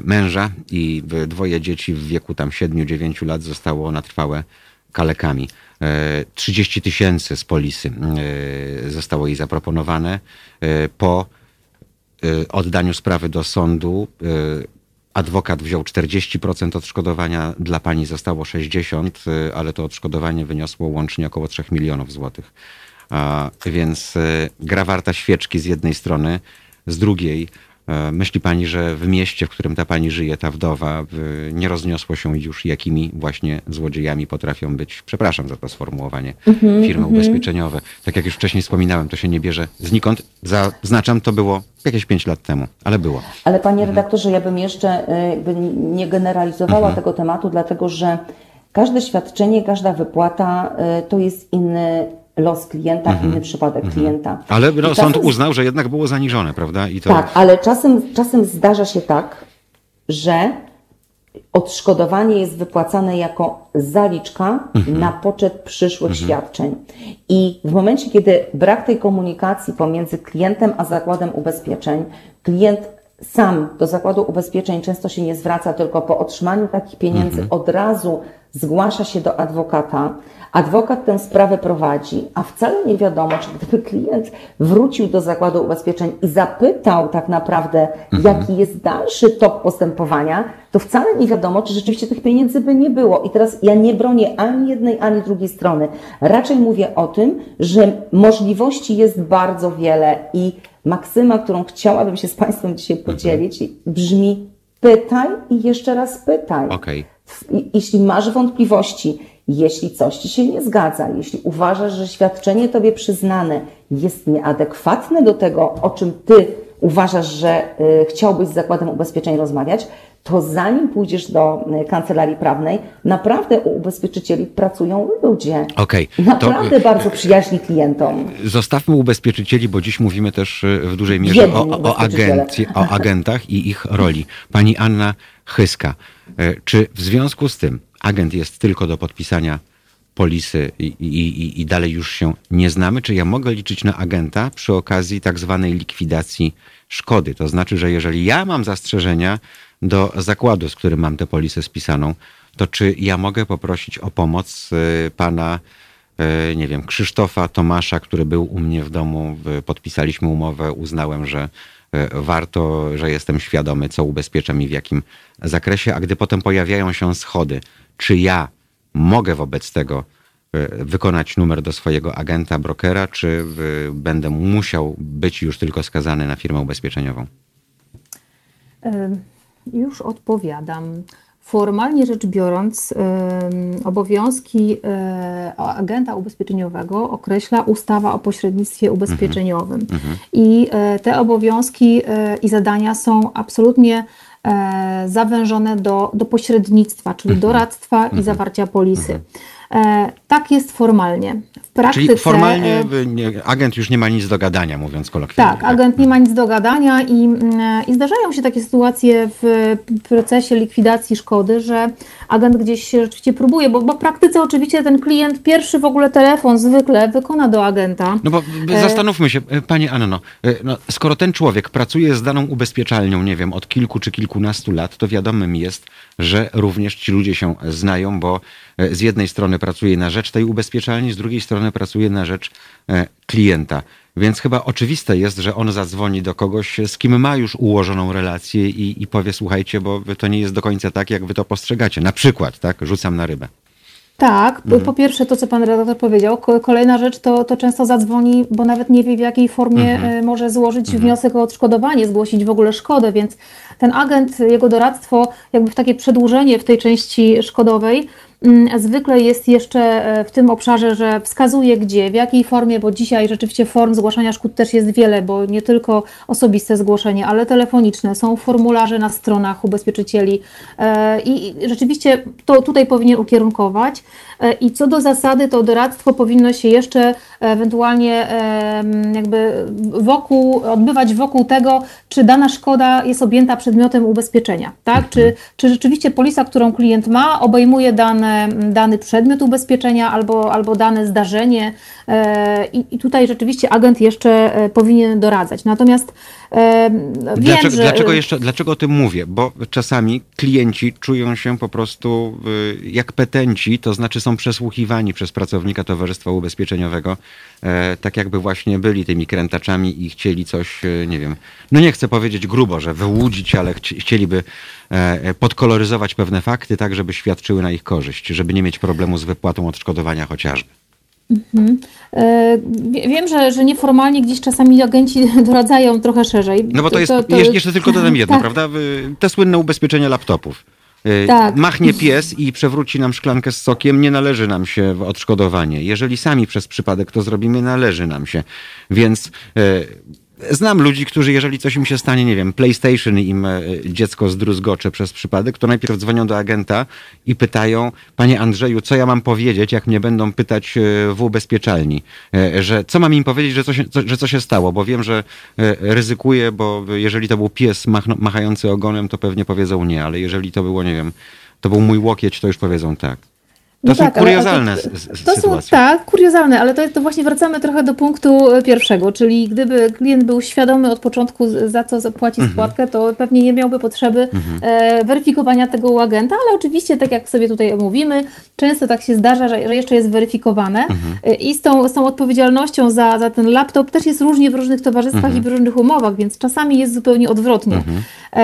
męża i dwoje dzieci w wieku tam 7-9 lat zostało na trwałe kalekami. 30 e, tysięcy z polisy e, zostało jej zaproponowane. E, po oddaniu sprawy do sądu adwokat wziął 40% odszkodowania, dla pani zostało 60, ale to odszkodowanie wyniosło łącznie około 3 milionów złotych. Więc gra warta świeczki z jednej strony, z drugiej myśli pani, że w mieście, w którym ta pani żyje, ta wdowa, nie rozniosło się już, jakimi właśnie złodziejami potrafią być, przepraszam za to sformułowanie, mm-hmm, firmy mm-hmm. ubezpieczeniowe. Tak jak już wcześniej wspominałem, to się nie bierze znikąd. Zaznaczam, to było jakieś pięć lat temu, ale było. Ale panie mhm. redaktorze, ja bym jeszcze y, nie generalizowała mm-hmm. tego tematu, dlatego że każde świadczenie, każda wypłata to jest inny los klienta, mhm. inny przypadek mhm. klienta. Ale no, czasem... sąd uznał, że jednak było zaniżone, prawda? I to... Tak, ale czasem, czasem zdarza się tak, że odszkodowanie jest wypłacane jako zaliczka mhm. na poczet przyszłych mhm. świadczeń. I w momencie, kiedy brak tej komunikacji pomiędzy klientem a zakładem ubezpieczeń, klient sam do zakładu ubezpieczeń często się nie zwraca, tylko po otrzymaniu takich pieniędzy mhm. od razu zgłasza się do adwokata, Adwokat tę sprawę prowadzi, a wcale nie wiadomo, czy gdyby klient wrócił do zakładu ubezpieczeń i zapytał tak naprawdę, mhm. jaki jest dalszy tok postępowania, to wcale nie wiadomo, czy rzeczywiście tych pieniędzy by nie było. I teraz ja nie bronię ani jednej, ani drugiej strony. Raczej mówię o tym, że możliwości jest bardzo wiele i maksyma, którą chciałabym się z Państwem dzisiaj mhm. podzielić, brzmi pytaj i jeszcze raz pytaj. Okay. Jeśli masz wątpliwości, jeśli coś Ci się nie zgadza, jeśli uważasz, że świadczenie Tobie przyznane jest nieadekwatne do tego, o czym Ty uważasz, że y, chciałbyś z zakładem ubezpieczeń rozmawiać, to zanim pójdziesz do y, kancelarii prawnej, naprawdę u ubezpieczycieli pracują ludzie. Okay, naprawdę to, y, bardzo przyjaźni klientom. Zostawmy ubezpieczycieli, bo dziś mówimy też w dużej mierze o, o, agencji, o agentach i ich roli. Pani Anna Chyska, czy w związku z tym agent jest tylko do podpisania polisy i, i, i, dalej już się nie znamy, czy ja mogę liczyć na agenta przy okazji tak zwanej likwidacji szkody? To znaczy, że jeżeli ja mam zastrzeżenia do zakładu, z którym mam tę polisę spisaną, to czy ja mogę poprosić o pomoc y, pana, y, nie wiem, Krzysztofa Tomasza, który był u mnie w domu, podpisaliśmy umowę, uznałem, że y, warto, że jestem świadomy, co ubezpieczam i w jakim zakresie, a gdy potem pojawiają się schody, czy ja mogę wobec tego wykonać numer do swojego agenta, brokera, czy będę musiał być już tylko skazany na firmę ubezpieczeniową? Już odpowiadam. Formalnie rzecz biorąc, obowiązki e, agenta ubezpieczeniowego określa ustawa o pośrednictwie ubezpieczeniowym. Mhm. mhm. I e, te obowiązki i zadania są absolutnie E, zawężone do, do pośrednictwa, czyli mhm. doradztwa i mhm. zawarcia polisy. E, Tak jest formalnie. W praktyce, Czyli formalnie e, agent już nie ma nic do gadania, mówiąc kolokwialnie. Tak, agent nie ma nic do gadania i, mm, i zdarzają się takie sytuacje w procesie likwidacji szkody, że agent gdzieś się rzeczywiście próbuje, bo, bo w praktyce oczywiście ten klient pierwszy w ogóle telefon zwykle wykona do agenta. No bo y, zastanówmy się, Pani Anno, no, skoro ten człowiek pracuje z daną ubezpieczalnią, nie wiem, od kilku czy kilkunastu lat, to wiadomym jest, że również ci ludzie się znają, bo e, z jednej strony pracuje na rzecz tej ubezpieczalni, z drugiej strony pracuje na rzecz e, klienta. Więc chyba oczywiste jest, że on zadzwoni do kogoś, z kim ma już ułożoną relację i, i powie, słuchajcie, bo to nie jest do końca tak, jak wy to postrzegacie. Na przykład, tak, rzucam na rybę. Tak, Mhm. po pierwsze to, co pan redaktor powiedział. Ko- Kolejna rzecz to, to często zadzwoni, bo nawet nie wie w jakiej formie Mhm. e, może złożyć wniosek o odszkodowanie, zgłosić w ogóle szkodę, więc ten agent, jego doradztwo, jakby w takie przedłużenie w tej części szkodowej, zwykle jest jeszcze e, w tym obszarze, że wskazuje gdzie, w jakiej formie, bo dzisiaj rzeczywiście form zgłaszania szkód też jest wiele, bo nie tylko osobiste zgłoszenie, ale telefoniczne, są formularze na stronach ubezpieczycieli e, i rzeczywiście to tutaj powinien ukierunkować. E, I co do zasady, to doradztwo powinno się jeszcze ewentualnie jakby wokół, odbywać wokół tego, czy dana szkoda jest objęta przedmiotem ubezpieczenia, tak? Czy, czy rzeczywiście polisa, którą klient ma, obejmuje dane, dany przedmiot ubezpieczenia albo, albo dane zdarzenie e, i, i tutaj rzeczywiście agent jeszcze e, powinien doradzać. Natomiast em, wiem, Dlaczego, że... dlaczego, jeszcze, dlaczego o tym mówię? Bo czasami klienci czują się po prostu jak petenci, to znaczy są przesłuchiwani przez pracownika Towarzystwa Ubezpieczeniowego, e, tak jakby właśnie byli tymi krętaczami i chcieli coś, e, nie wiem, no nie chcę powiedzieć grubo, że wyłudzić, ale chci- chcieliby e, e, podkoloryzować pewne fakty tak, żeby świadczyły na ich korzyść, żeby nie mieć problemu z wypłatą odszkodowania chociażby. E, wie- Wiem, że, że nieformalnie gdzieś czasami agenci [LAUGHS] doradzają trochę szerzej. No bo to jest, je- jeszcze tylko dodam [LAUGHS] jedno, prawda? Y, Te słynne ubezpieczenia laptopów. Tak. Machnie pies i przewróci nam szklankę z sokiem, nie należy nam się w odszkodowanie. Jeżeli sami przez przypadek to zrobimy, należy nam się. Więc znam ludzi, którzy jeżeli coś im się stanie, nie wiem, PlayStation im y, dziecko zdruzgocze przez przypadek, to najpierw dzwonią do agenta i pytają, panie Andrzeju, co ja mam powiedzieć, jak mnie będą pytać y, w ubezpieczalni, Y, że co mam im powiedzieć, że co się, co, że się stało, bo wiem, że ryzykuję, bo jeżeli to był pies machno, machający ogonem, to pewnie powiedzą nie, ale jeżeli to było, nie wiem, to był mój łokieć, to już powiedzą tak. To No są tak, kuriozalne To są, sytuacje. tak, kuriozalne, ale to, to właśnie wracamy trochę do punktu e, pierwszego, czyli gdyby klient był świadomy od początku, za co zapłaci Mhm. składkę, to pewnie nie miałby potrzeby e, weryfikowania tego u agenta, ale oczywiście, tak jak sobie tutaj mówimy, często tak się zdarza, że, że jeszcze jest weryfikowane Mhm. E, i z tą, z tą odpowiedzialnością za, za ten laptop też jest różnie w różnych towarzystwach Mhm. i w różnych umowach, więc czasami jest zupełnie odwrotnie. E,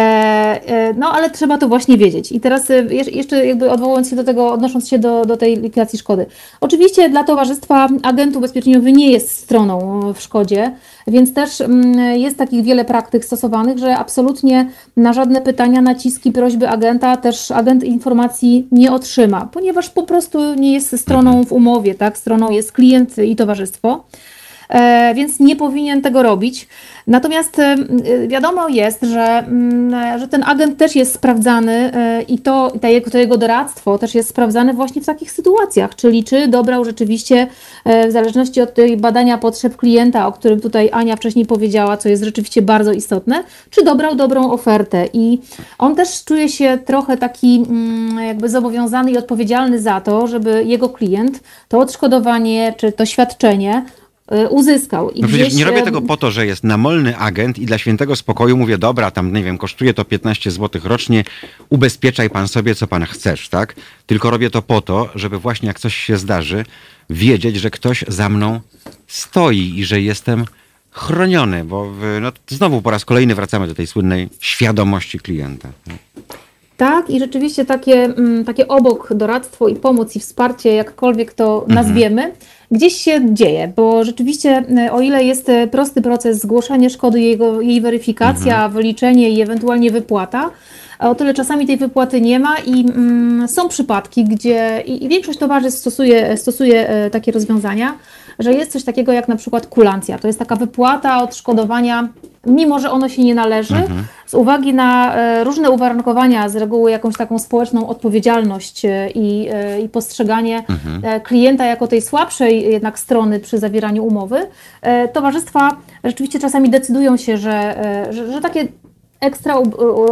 e, no ale trzeba to właśnie wiedzieć. I teraz e, jeszcze jakby odwołując się do tego, odnosząc się do, do tej likwidacji szkody. Oczywiście dla towarzystwa agent ubezpieczeniowy nie jest stroną w szkodzie, więc też mm, jest takich wiele praktyk stosowanych, że absolutnie na żadne pytania, naciski, prośby agenta też agent informacji nie otrzyma, ponieważ po prostu nie jest stroną w umowie, tak? Stroną jest klient i towarzystwo. E, więc nie powinien tego robić. Natomiast e, wiadomo jest, że, mm, że ten agent też jest sprawdzany e, i to, to, jego, doradztwo też jest sprawdzane właśnie w takich sytuacjach, czyli czy dobrał rzeczywiście, e, w zależności od tej badania potrzeb klienta, o którym tutaj Ania wcześniej powiedziała, co jest rzeczywiście bardzo istotne, czy dobrał dobrą ofertę. I on też czuje się trochę taki mm, jakby zobowiązany i odpowiedzialny za to, żeby jego klient to odszkodowanie czy to świadczenie uzyskał. I No przecież gdzieś, nie robię tego po to, że jest namolny agent i dla świętego spokoju mówię, dobra, tam nie wiem, kosztuje to 15 zł rocznie, ubezpieczaj pan sobie, co pan chcesz, tak? Tylko robię to po to, żeby właśnie jak coś się zdarzy, wiedzieć, że ktoś za mną stoi i że jestem chroniony, bo w, no, znowu po raz kolejny wracamy do tej słynnej świadomości klienta. Tak, i rzeczywiście takie, mm, takie obok doradztwo i pomoc i wsparcie, jakkolwiek to Mhm. Gdzieś się dzieje, bo rzeczywiście e, o ile jest e, prosty proces zgłoszenie szkody, jego, jej weryfikacja, Mhm. wyliczenie i ewentualnie wypłata, A o tyle czasami tej wypłaty nie ma i mm, są przypadki, gdzie i, i większość towarzystw stosuje, stosuje e, takie rozwiązania, że jest coś takiego jak na przykład kulancja. To jest taka wypłata odszkodowania, mimo że ono się nie należy, z uwagi na e, różne uwarunkowania, z reguły jakąś taką społeczną odpowiedzialność e, i, e, i postrzeganie e, klienta jako tej słabszej jednak strony przy zawieraniu umowy, towarzystwa rzeczywiście czasami decydują się, że, że, że takie ekstra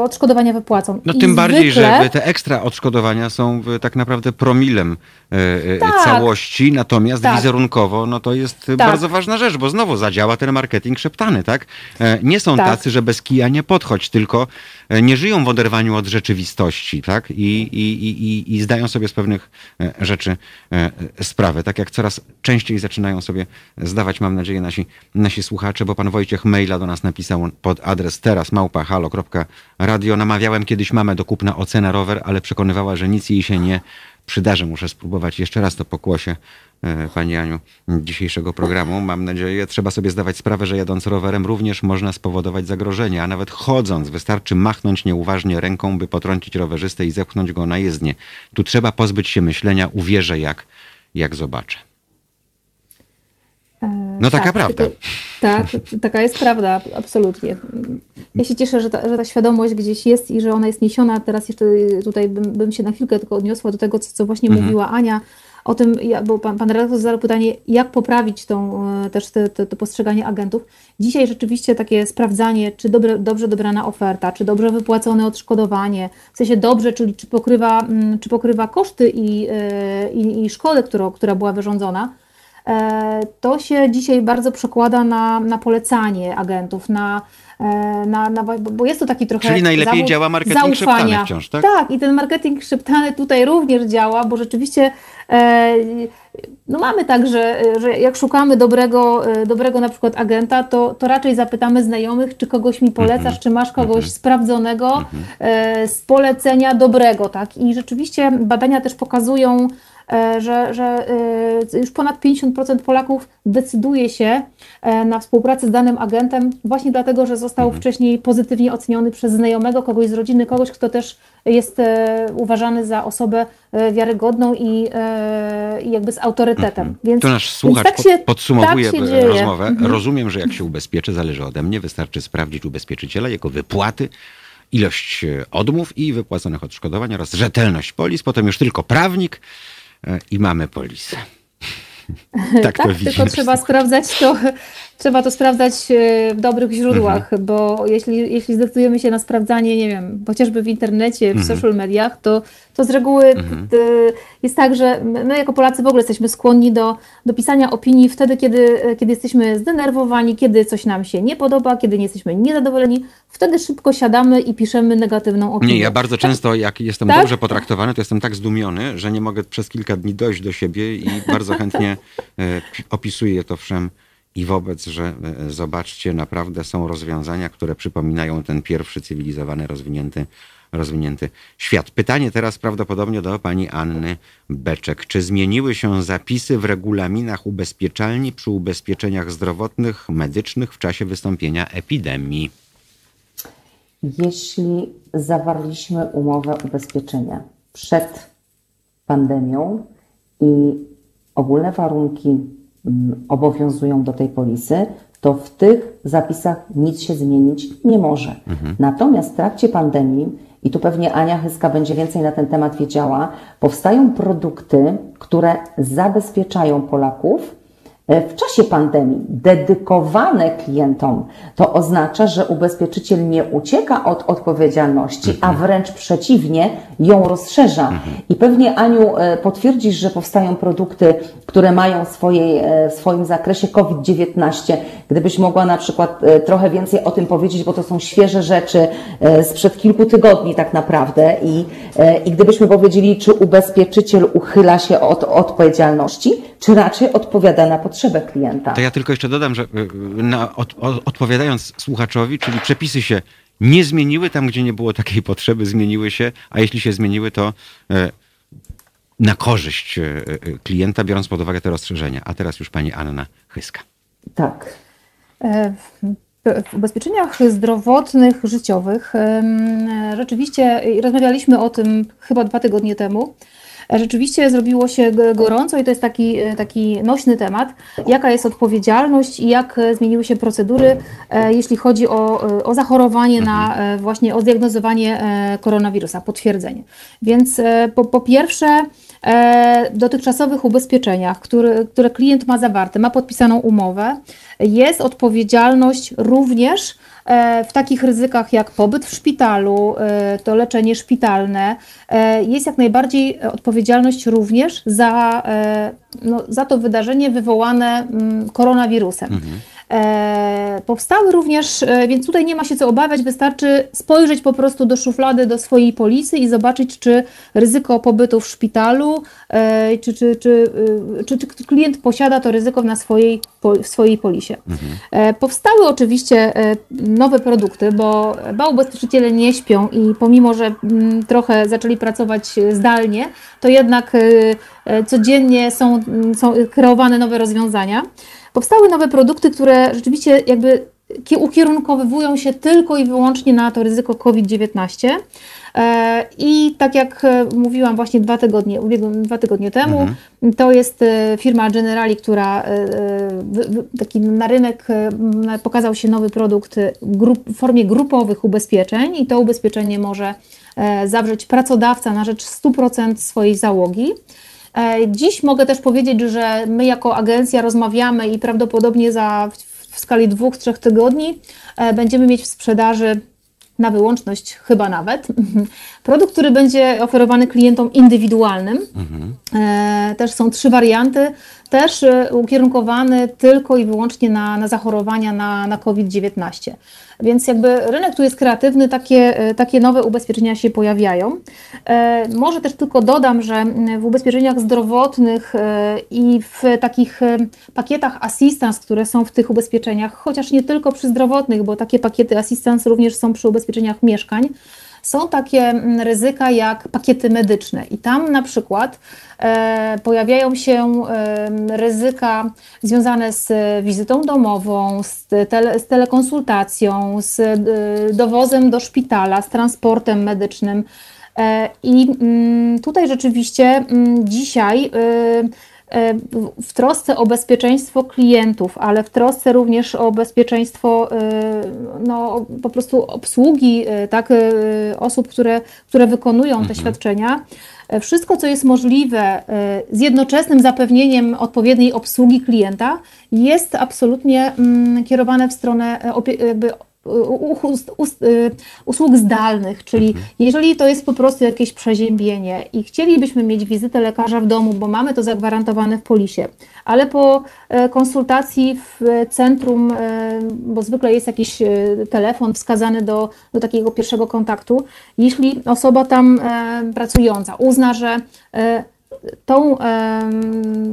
odszkodowania wypłacą. No I tym bardziej, zwykle- że te ekstra odszkodowania są w- tak naprawdę promilem e, e, Tak. całości, natomiast Tak. wizerunkowo no to jest e, bardzo ważna rzecz, bo znowu zadziała ten marketing szeptany, tak? E, Nie są Tak. tacy, że bez kija nie podchodź, tylko e, nie żyją w oderwaniu od rzeczywistości, tak? I, i, i, i, zdają sobie z pewnych e, rzeczy e, e, sprawę, tak jak coraz częściej zaczynają sobie zdawać, mam nadzieję, nasi, nasi słuchacze, bo pan Wojciech maila do nas napisał pod adres teraz małpa.halo.radio. Namawiałem kiedyś mamę do kupna ocena rower, ale przekonywała, że nic jej się nie przydarzy. Muszę spróbować jeszcze raz to pokłosie e, Pani Aniu dzisiejszego programu. Mam nadzieję, trzeba sobie zdawać sprawę, że jadąc rowerem również można spowodować zagrożenie, a nawet chodząc wystarczy machnąć nieuważnie ręką, by potrącić rowerzystę i zepchnąć go na jezdnię. Tu trzeba pozbyć się myślenia, uwierzę jak, jak zobaczę. No taka prawda. tylko- Tak, taka jest prawda, absolutnie. Ja się cieszę, że ta, że ta świadomość gdzieś jest i że ona jest niesiona. Teraz jeszcze tutaj bym, bym się na chwilkę tylko odniosła do tego, co, co właśnie Mhm. mówiła Ania, o tym, bo pan, pan redaktor zadał pytanie, jak poprawić tą, e, też te, te, to postrzeganie agentów. Dzisiaj rzeczywiście takie sprawdzanie, czy dobre, dobrze dobrana oferta, czy dobrze wypłacone odszkodowanie, w sensie dobrze, czyli czy pokrywa, mm, czy pokrywa koszty i, e, i, i szkodę, która była wyrządzona, E, to się dzisiaj bardzo przekłada na, na polecanie agentów, na, na, na, bo jest to taki trochę. Czyli najlepiej działa marketing zaufania. szeptany wciąż, tak? Tak, i ten marketing szeptany tutaj również działa, bo rzeczywiście e, no mamy tak, że, że jak szukamy dobrego, e, dobrego na przykład agenta, to, to raczej zapytamy znajomych, czy kogoś mi polecasz, Mhm. czy masz kogoś sprawdzonego e, z polecenia dobrego, tak? I rzeczywiście badania też pokazują, e, że, że e, już ponad 50% Polaków decyduje się e, na współpracę z danym agentem właśnie dlatego, że został Mhm. wcześniej pozytywnie oceniony przez znajomego, kogoś z rodziny, kogoś, kto też jest e, uważany za osobę e, wiarygodną i, e, i jakby z autorytetem. Więc, Tu nasz słuchacz tak się, podsumowuje tak e, rozmowę. Mhm. Rozumiem, że jak się ubezpieczę, zależy ode mnie. Wystarczy sprawdzić ubezpieczyciela, jego wypłaty, ilość e, odmów i wypłaconych odszkodowań oraz rzetelność polis. Potem już tylko prawnik e, i mamy polisę. [LAUGHS] tak to Tak, tylko trzeba sprawdzać to, trzeba to sprawdzać e, w dobrych źródłach, Mhm. bo jeśli, jeśli zdecydujemy się na sprawdzanie, nie wiem, chociażby w internecie, w Mhm. social mediach, to, to z reguły t- jest tak, że my jako Polacy w ogóle jesteśmy skłonni do, do pisania opinii wtedy, kiedy, kiedy jesteśmy zdenerwowani, kiedy coś nam się nie podoba, kiedy nie jesteśmy niezadowoleni, wtedy szybko siadamy i piszemy negatywną opinię. Nie, ja bardzo często, jak jestem Tak? dobrze potraktowany, to jestem tak zdumiony, że nie mogę przez kilka dni dojść do siebie i bardzo chętnie e, pi- opisuję to wszem i wobec, że e, zobaczcie, naprawdę są rozwiązania, które przypominają ten pierwszy cywilizowany, rozwinięty, rozwinięty świat. Pytanie teraz prawdopodobnie do pani Anny Beczek. Czy zmieniły się zapisy w regulaminach ubezpieczalni przy ubezpieczeniach zdrowotnych, medycznych w czasie wystąpienia epidemii? Jeśli zawarliśmy umowę ubezpieczenia przed pandemią i ogólne warunki obowiązują do tej polisy, to w tych zapisach nic się zmienić nie może. Natomiast w trakcie pandemii, i tu pewnie Ania Hyska będzie więcej na ten temat wiedziała, powstają produkty, które zabezpieczają Polaków w czasie pandemii dedykowane klientom, to oznacza, że ubezpieczyciel nie ucieka od odpowiedzialności, a wręcz przeciwnie, ją rozszerza. I pewnie Aniu e, potwierdzisz, że powstają produkty, które mają swojej, e, w swoim zakresie COVID-19. Gdybyś mogła na przykład e, trochę więcej o tym powiedzieć, bo to są świeże rzeczy e, sprzed kilku tygodni tak naprawdę i, e, i gdybyśmy powiedzieli, czy ubezpieczyciel uchyla się od odpowiedzialności, czy raczej odpowiada na potrzebę klienta. To ja tylko jeszcze dodam, że y, na, od, odpowiadając słuchaczowi, czyli przepisy się nie zmieniły tam, gdzie nie było takiej potrzeby, zmieniły się, a jeśli się zmieniły, to e, na korzyść e, e, klienta, biorąc pod uwagę te rozstrzeżenia. A teraz już pani Anna Chyska. Tak. W ubezpieczeniach zdrowotnych, życiowych rzeczywiście rozmawialiśmy o tym chyba dwa tygodnie temu. Rzeczywiście zrobiło się gorąco i to jest taki, taki nośny temat. Jaka jest odpowiedzialność i jak zmieniły się procedury, e, jeśli chodzi o, o zachorowanie na e, właśnie o zdiagnozowanie e, koronawirusa, potwierdzenie. Więc po, po pierwsze, dotychczasowych ubezpieczeniach, które, które klient ma zawarte, ma podpisaną umowę, jest odpowiedzialność również E, w takich ryzykach jak pobyt w szpitalu, e, to leczenie szpitalne, e, jest jak najbardziej odpowiedzialność również za, no, za to wydarzenie wywołane mm, koronawirusem. Mhm. E, powstały również, e, więc tutaj nie ma się co obawiać, wystarczy spojrzeć po prostu do szuflady, do swojej polisy i zobaczyć, czy ryzyko pobytu w szpitalu, e, czy, czy, czy, czy, klient posiada to ryzyko na swojej, w swojej polisie. Mhm. Powstały oczywiście nowe produkty, bo, bo ubezpieczyciele nie śpią i pomimo, że mm, trochę zaczęli pracować zdalnie, to jednak codziennie są, są kreowane nowe rozwiązania powstały nowe produkty, które rzeczywiście jakby ukierunkowywują się tylko i wyłącznie na to ryzyko COVID-19. E, I tak jak e, mówiłam właśnie dwa tygodnie, dwa tygodnie temu, mhm. to jest e, firma Generali, która taki na rynek pokazał się nowy produkt w formie grupowych ubezpieczeń i to ubezpieczenie może zawrzeć pracodawca na rzecz 100% swojej załogi. E, dziś mogę też powiedzieć, że my jako agencja rozmawiamy i prawdopodobnie za w skali dwóch, trzech tygodni e, będziemy mieć w sprzedaży na wyłączność chyba nawet. [LAUGHS] Produkt, który będzie oferowany klientom indywidualnym. Mhm. E, też są trzy warianty, też ukierunkowany tylko i wyłącznie na, na zachorowania na, na COVID-19. Więc jakby rynek tu jest kreatywny, takie, e, takie nowe ubezpieczenia się pojawiają. E, może też tylko dodam, że w ubezpieczeniach zdrowotnych e, i w takich pakietach assistance, które są w tych ubezpieczeniach, chociaż nie tylko przy zdrowotnych, bo takie pakiety assistance również są przy ubezpieczeniach mieszkań, są takie mm, ryzyka jak pakiety medyczne i tam na przykład e, pojawiają się e, ryzyka związane z wizytą domową, z, tele, z telekonsultacją, z e, dowozem do szpitala, z transportem medycznym. I mm, tutaj rzeczywiście mm, dzisiaj w trosce o bezpieczeństwo klientów, ale w trosce również o bezpieczeństwo e, no, po prostu obsługi e, tak, osób, które, które wykonują te mhm. świadczenia. Wszystko, co jest możliwe z jednoczesnym zapewnieniem odpowiedniej obsługi klienta, jest absolutnie mm, kierowane w stronę Y, usług zdalnych, czyli mhm. jeżeli to jest po prostu jakieś przeziębienie i chcielibyśmy mieć wizytę lekarza w domu, bo mamy to zagwarantowane w polisie, ale po e, konsultacji w centrum, e, bo zwykle jest jakiś e, telefon wskazany do, do takiego pierwszego kontaktu, jeśli osoba tam pracująca uzna, że tą,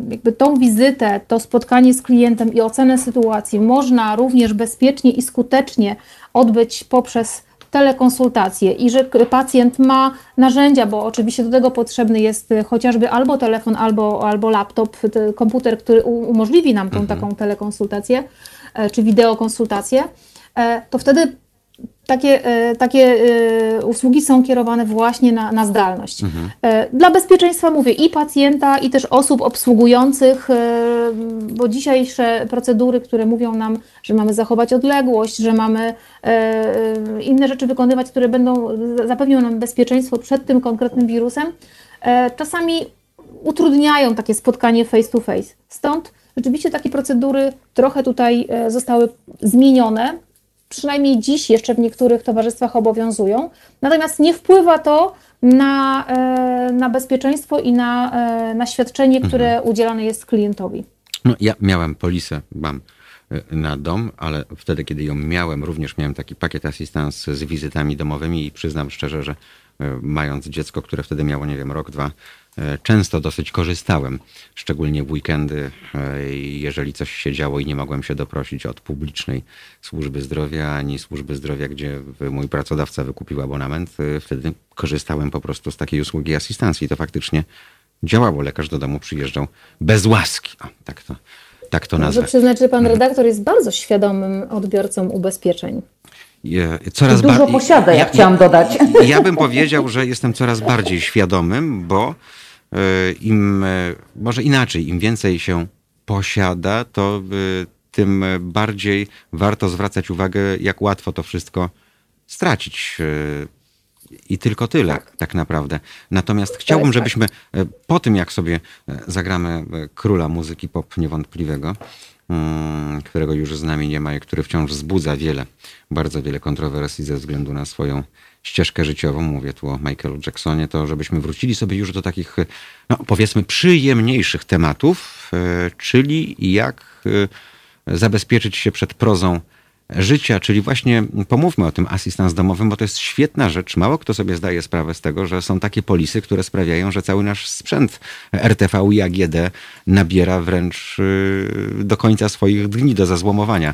jakby tą wizytę, to spotkanie z klientem i ocenę sytuacji można również bezpiecznie i skutecznie odbyć poprzez telekonsultację i że pacjent ma narzędzia, bo oczywiście do tego potrzebny jest chociażby albo telefon, albo, albo laptop, komputer, który umożliwi nam tą mhm. taką telekonsultację e, czy wideokonsultację, e, to wtedy takie, e, takie e, usługi są kierowane właśnie na, na zdalność. Mhm. E, dla bezpieczeństwa mówię i pacjenta, i też osób obsługujących, bo dzisiejsze procedury, które mówią nam, że mamy zachować odległość, że mamy inne rzeczy wykonywać, które będą zapewnią nam bezpieczeństwo przed tym konkretnym wirusem, czasami utrudniają takie spotkanie face to face. Stąd rzeczywiście takie procedury trochę tutaj zostały zmienione przynajmniej dziś jeszcze w niektórych towarzystwach obowiązują. Natomiast nie wpływa to na, e, na bezpieczeństwo i na, e, na świadczenie, które mhm. udzielane jest klientowi. No, ja miałem polisę, mam e, na dom, ale wtedy, kiedy ją miałem, również miałem taki pakiet asystans z wizytami domowymi i przyznam szczerze, że mając dziecko, które wtedy miało, nie wiem, rok, dwa, często dosyć korzystałem, szczególnie w weekendy, e, jeżeli coś się działo i nie mogłem się doprosić od publicznej służby zdrowia, ani służby zdrowia, gdzie mój pracodawca wykupił abonament. E, wtedy korzystałem po prostu z takiej usługi asystancji. To faktycznie działało. Lekarz do domu przyjeżdżał bez łaski. O, tak to tak to Muszę nazwę. przyznać, że pan redaktor jest bardzo świadomym odbiorcą ubezpieczeń. Je- Coraz Dużo posiada, ja chciałam dodać. Ja bym powiedział, że jestem coraz bardziej świadomym, bo e, im, e, może inaczej, im więcej się posiada, to e, tym bardziej warto zwracać uwagę, jak łatwo to wszystko stracić. I tylko tyle, tak, naprawdę. Natomiast chciałbym, tak. żebyśmy po tym, jak sobie zagramy króla muzyki pop niewątpliwego, mm, którego już z nami nie ma i który wciąż wzbudza wiele, bardzo wiele kontrowersji ze względu na swoją ścieżkę życiową, mówię tu o Michaelu Jacksonie, to żebyśmy wrócili sobie już do takich, e, no, powiedzmy, przyjemniejszych tematów, e, czyli jak e, zabezpieczyć się przed prozą życia, czyli właśnie pomówmy o tym asystans domowym, bo to jest świetna rzecz. Mało kto sobie zdaje sprawę z tego, że są takie polisy, które sprawiają, że cały nasz sprzęt RTV i AGD nabiera wręcz do końca swoich dni, do zazłomowania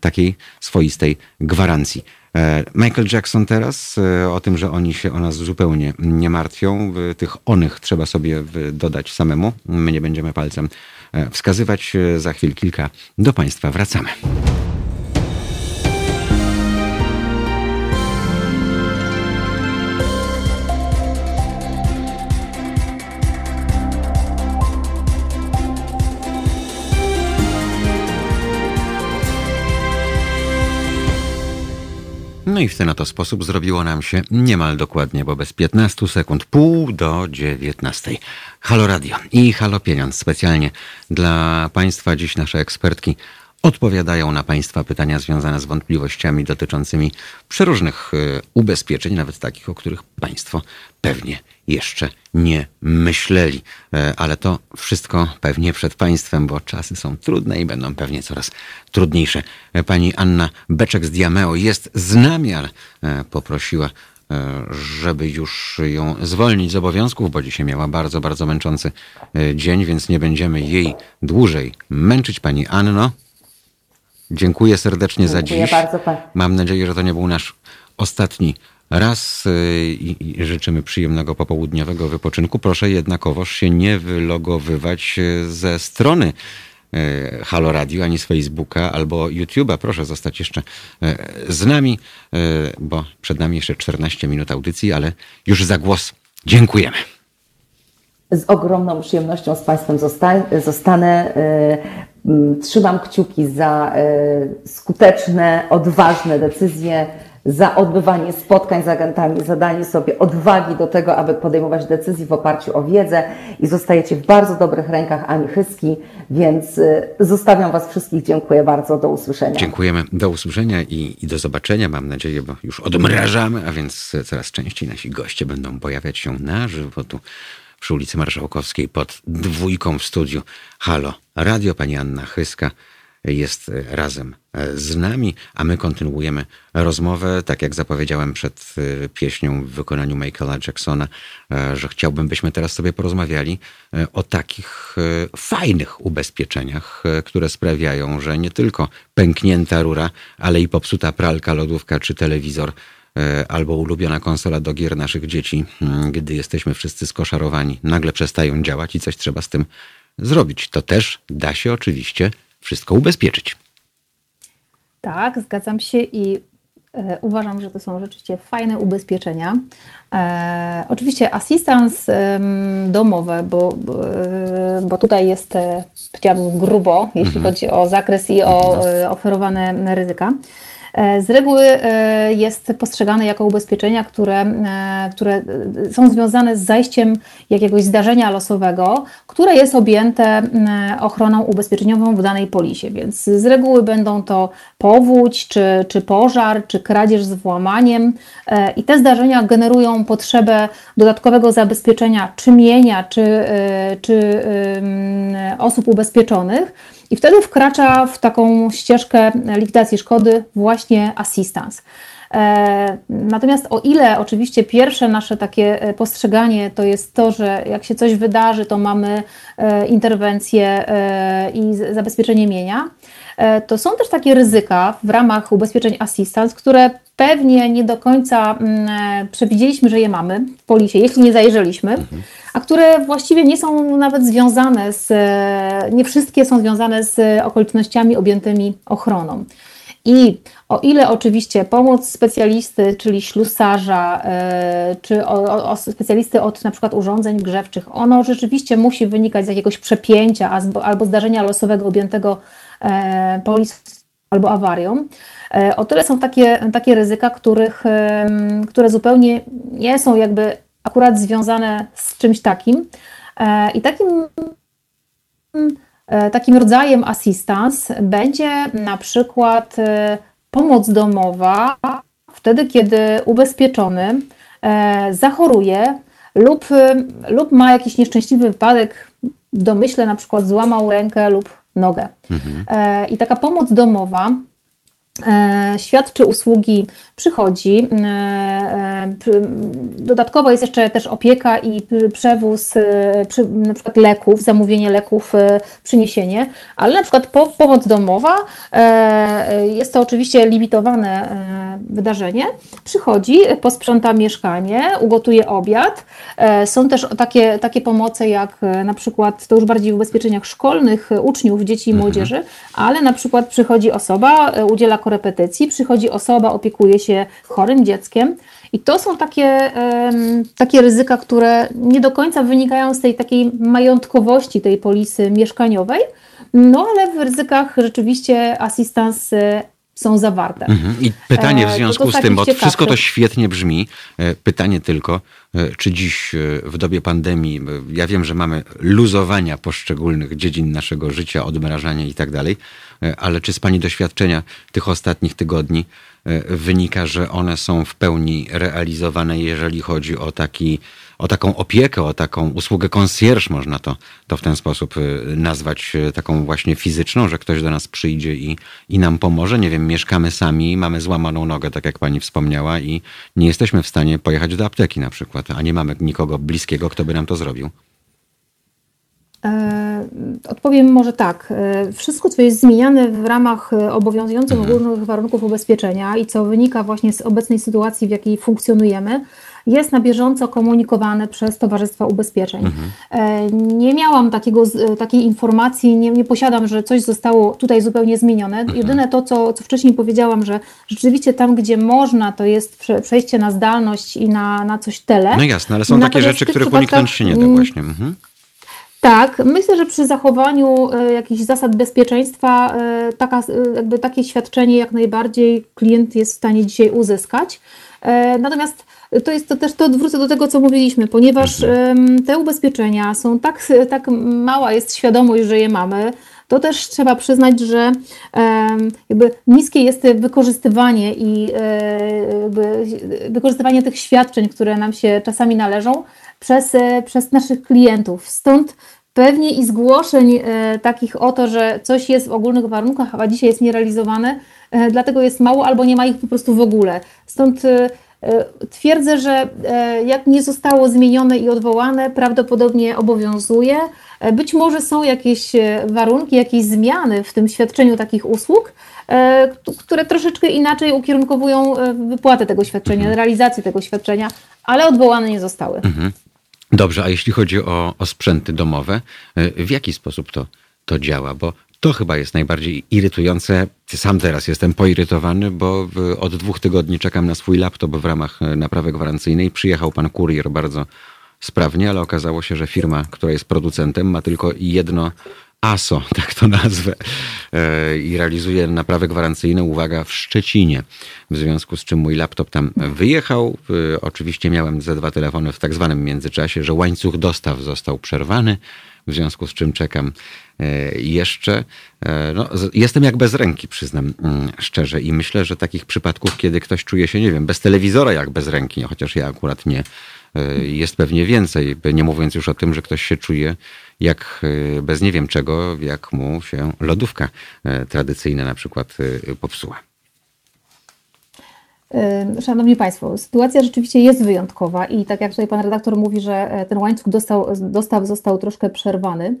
takiej swoistej gwarancji. E, Michael Jackson teraz, e, o tym, że oni się o nas zupełnie nie martwią. Tych onych trzeba sobie dodać samemu. My nie będziemy palcem e, wskazywać. Za chwil kilka do Państwa wracamy. No i w ten oto sposób zrobiło nam się niemal dokładnie, bo bez 15 sekund, pół do 19. Halo Radio i Halo Pieniądz. Specjalnie dla Państwa dziś nasze ekspertki odpowiadają na Państwa pytania związane z wątpliwościami dotyczącymi przeróżnych e, ubezpieczeń, nawet takich, o których Państwo pewnie jeszcze nie myśleli. E, Ale to wszystko pewnie przed Państwem, bo czasy są trudne i będą pewnie coraz trudniejsze. E, Pani Anna Beczek z Diameo jest z nami, ale poprosiła żeby już ją zwolnić z obowiązków, bo dzisiaj miała bardzo, bardzo męczący dzień, więc nie będziemy jej dłużej męczyć. Pani Anno, dziękuję serdecznie za Dziękuję dziś. bardzo, pan- Mam nadzieję, że to nie był nasz ostatni raz y, i życzymy przyjemnego popołudniowego wypoczynku. Proszę jednakowoż się nie wylogowywać y, ze strony y, Halo Radio, ani z Facebooka albo YouTube'a. Proszę zostać jeszcze z nami, bo przed nami jeszcze 14 minut audycji, ale już za głos dziękujemy. Z ogromną przyjemnością z Państwem zosta- zostanę. Mm, Trzymam kciuki za y, skuteczne, odważne decyzje, za odbywanie spotkań z agentami, za danie sobie odwagi do tego, aby podejmować decyzje w oparciu o wiedzę i zostajecie w bardzo dobrych rękach Ani Chyski, więc y, zostawiam Was wszystkich. Dziękuję bardzo. Do usłyszenia. Dziękujemy. Do usłyszenia i, i do zobaczenia, mam nadzieję, bo już odmrażamy, a więc coraz częściej nasi goście będą pojawiać się na żywo tu przy ulicy Marszałkowskiej pod dwójką w studiu. Halo, radio pani Anna Chyska jest e, razem e, z nami, a my kontynuujemy rozmowę, tak jak zapowiedziałem przed e, pieśnią w wykonaniu Michaela Jacksona, że chciałbym, byśmy teraz sobie porozmawiali o takich fajnych ubezpieczeniach, które sprawiają, że nie tylko pęknięta rura, ale i popsuta pralka, lodówka czy telewizor albo ulubiona konsola do gier naszych dzieci, mm, gdy jesteśmy wszyscy skoszarowani, nagle przestają działać i coś trzeba z tym zrobić. To też da się oczywiście wszystko ubezpieczyć. Tak, zgadzam się i e, uważam, że to są rzeczywiście fajne ubezpieczenia. E, oczywiście asystans domowy, bo, e, bo tutaj jest, e, powiedziałabym, grubo, jeśli chodzi o zakres i o e, oferowane ryzyka. E, Z reguły e, jest postrzegane jako ubezpieczenia, które, e, które są związane z zajściem jakiegoś zdarzenia losowego, które jest objęte ochroną ubezpieczeniową w danej polisie. Więc z reguły będą to powódź, czy, czy pożar, czy kradzież z włamaniem. I te zdarzenia generują potrzebę dodatkowego zabezpieczenia czy mienia, czy, czy osób ubezpieczonych. I wtedy wkracza w taką ścieżkę likwidacji szkody właśnie assistance. E, Natomiast o ile oczywiście pierwsze nasze takie e, postrzeganie to jest to, że jak się coś wydarzy, to mamy e, interwencję i zabezpieczenie mienia, to są też takie ryzyka w ramach ubezpieczeń assistance, które pewnie nie do końca mm, przewidzieliśmy, że je mamy w polisie, jeśli nie zajrzeliśmy, a które właściwie nie są nawet związane z, nie wszystkie są związane z okolicznościami objętymi ochroną. I o ile oczywiście pomoc specjalisty, czyli ślusarza, e, czy o, o specjalisty od na przykład urządzeń grzewczych, ono rzeczywiście musi wynikać z jakiegoś przepięcia albo zdarzenia losowego objętego e, polis albo awarią, e, o tyle są takie, takie ryzyka, których, które zupełnie nie są jakby akurat związane z czymś takim. I takim takim rodzajem assistance będzie na przykład e, pomoc domowa wtedy, kiedy ubezpieczony e, zachoruje lub, lub ma jakiś nieszczęśliwy wypadek, w domyśle na przykład złamał rękę lub nogę. Mhm. I taka pomoc domowa E, świadczy usługi, przychodzi. E, e, dodatkowo jest jeszcze też opieka i przewóz na przykład leków, zamówienie leków, przyniesienie, ale na przykład pomoc domowa jest to oczywiście limitowane wydarzenie. Przychodzi, posprząta mieszkanie, ugotuje obiad. Są też takie, takie pomoce jak na przykład, to już bardziej w ubezpieczeniach szkolnych uczniów, dzieci i mhm. młodzieży, ale na przykład przychodzi osoba, udziela korepetycji, przychodzi osoba, opiekuje się chorym dzieckiem. I to są takie, takie ryzyka, które nie do końca wynikają z tej takiej majątkowości tej polisy mieszkaniowej, no ale w ryzykach rzeczywiście asystans są zawarte. Mhm. I pytanie w e, związku z tym, bo wszystko to świetnie brzmi. E, pytanie tylko, e, czy dziś w dobie pandemii, ja wiem, że mamy luzowania poszczególnych dziedzin naszego życia, odmrażania i tak dalej, ale czy z Pani doświadczenia tych ostatnich tygodni wynika, że one są w pełni realizowane, jeżeli chodzi o taki o taką opiekę, o taką usługę concierge, można to, to w ten sposób y, nazwać, y, taką właśnie fizyczną, że ktoś do nas przyjdzie i, i nam pomoże. Nie wiem, mieszkamy sami, mamy złamaną nogę, tak jak pani wspomniała, i nie jesteśmy w stanie pojechać do apteki na przykład, a nie mamy nikogo bliskiego, kto by nam to zrobił. E, odpowiem może tak. E, wszystko, co jest zmieniane w ramach obowiązujących mhm. ogólnych warunków ubezpieczenia i co wynika właśnie z obecnej sytuacji, w jakiej funkcjonujemy, jest na bieżąco komunikowane przez Towarzystwa Ubezpieczeń. Mhm. E, nie miałam takiego, takiej informacji, nie, nie, posiadam, że coś zostało tutaj zupełnie zmienione. Mhm. Jedyne to, co, co wcześniej powiedziałam, że rzeczywiście tam, gdzie można, to jest przejście na zdalność i na, na coś tele. No jasne, ale są takie rzeczy, których uniknąć się nie da mm, właśnie. Mhm. Tak, myślę, że przy zachowaniu e, jakichś zasad bezpieczeństwa e, taka, jakby takie świadczenie jak najbardziej klient jest w stanie dzisiaj uzyskać. Natomiast to jest to też to odwrócę do tego, co mówiliśmy, ponieważ mhm. te ubezpieczenia są tak, tak mała jest świadomość, że je mamy, to też trzeba przyznać, że jakby niskie jest wykorzystywanie i e, wykorzystywanie tych świadczeń, które nam się czasami należą przez, e, przez naszych klientów. Stąd pewnie i zgłoszeń e, takich o to, że coś jest w ogólnych warunkach, a dzisiaj jest nierealizowane, dlatego jest mało albo nie ma ich po prostu w ogóle. Stąd twierdzę, że e, jak nie zostało zmienione i odwołane, prawdopodobnie obowiązuje. E, być może są jakieś warunki, jakieś zmiany w tym świadczeniu takich usług, które troszeczkę inaczej ukierunkowują wypłatę tego świadczenia, mhm. realizację tego świadczenia, ale odwołane nie zostały. Mhm. Dobrze, a jeśli chodzi o, o sprzęty domowe, w jaki sposób to, to działa? Bo to chyba jest najbardziej irytujące. Sam teraz jestem poirytowany, bo od dwóch tygodni czekam na swój laptop w ramach e, naprawy gwarancyjnej. Przyjechał pan kurier bardzo sprawnie, ale okazało się, że firma, która jest producentem, ma tylko jedno ASO, [LAUGHS] tak to nazwę, e, i realizuje naprawy gwarancyjne, uwaga, w Szczecinie. W związku z czym mój laptop tam wyjechał. Oczywiście miałem ze dwa telefony w tak zwanym międzyczasie, że łańcuch dostaw został przerwany w związku z czym czekam e, jeszcze. E, no, jestem jak bez ręki, przyznam mm, szczerze, i myślę, że takich przypadków, kiedy ktoś czuje się, nie wiem, bez telewizora jak bez ręki, chociaż ja akurat nie, e, jest pewnie więcej, nie mówiąc już o tym, że ktoś się czuje jak bez nie wiem czego, jak mu się lodówka tradycyjna na przykład popsuła. Szanowni Państwo, sytuacja rzeczywiście jest wyjątkowa i tak jak tutaj Pan redaktor mówi, że e, ten łańcuch dostał, dostaw został troszkę przerwany,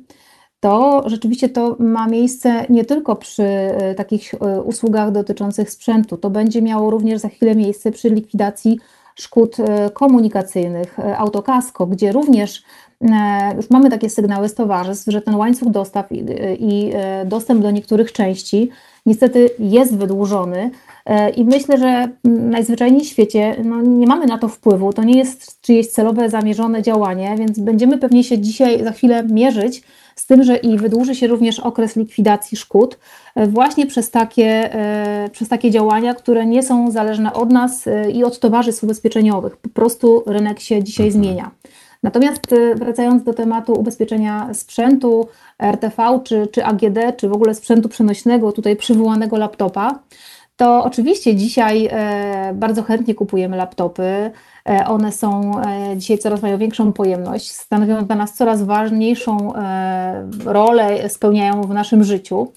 to rzeczywiście to ma miejsce nie tylko przy e, takich e, usługach dotyczących sprzętu, to będzie miało również za chwilę miejsce przy likwidacji szkód komunikacyjnych, autokasko, gdzie również już mamy takie sygnały z towarzystw, że ten łańcuch dostaw i, i dostęp do niektórych części niestety jest wydłużony. I myślę, że najzwyczajniej w świecie no, nie mamy na to wpływu. To nie jest czyjeś celowe, zamierzone działanie, więc będziemy pewnie się dzisiaj za chwilę mierzyć z tym, że i wydłuży się również okres likwidacji szkód e, właśnie przez takie, e, przez takie działania, które nie są zależne od nas e, i od towarzystw ubezpieczeniowych. Po prostu rynek się dzisiaj mhm. zmienia. Natomiast wracając do tematu ubezpieczenia sprzętu, RTV czy, czy AGD, czy w ogóle sprzętu przenośnego, tutaj przywołanego laptopa, to oczywiście dzisiaj bardzo chętnie kupujemy laptopy. E, one są e, dzisiaj coraz mają większą pojemność, stanowią dla nas coraz ważniejszą e, rolę, spełniają w naszym życiu.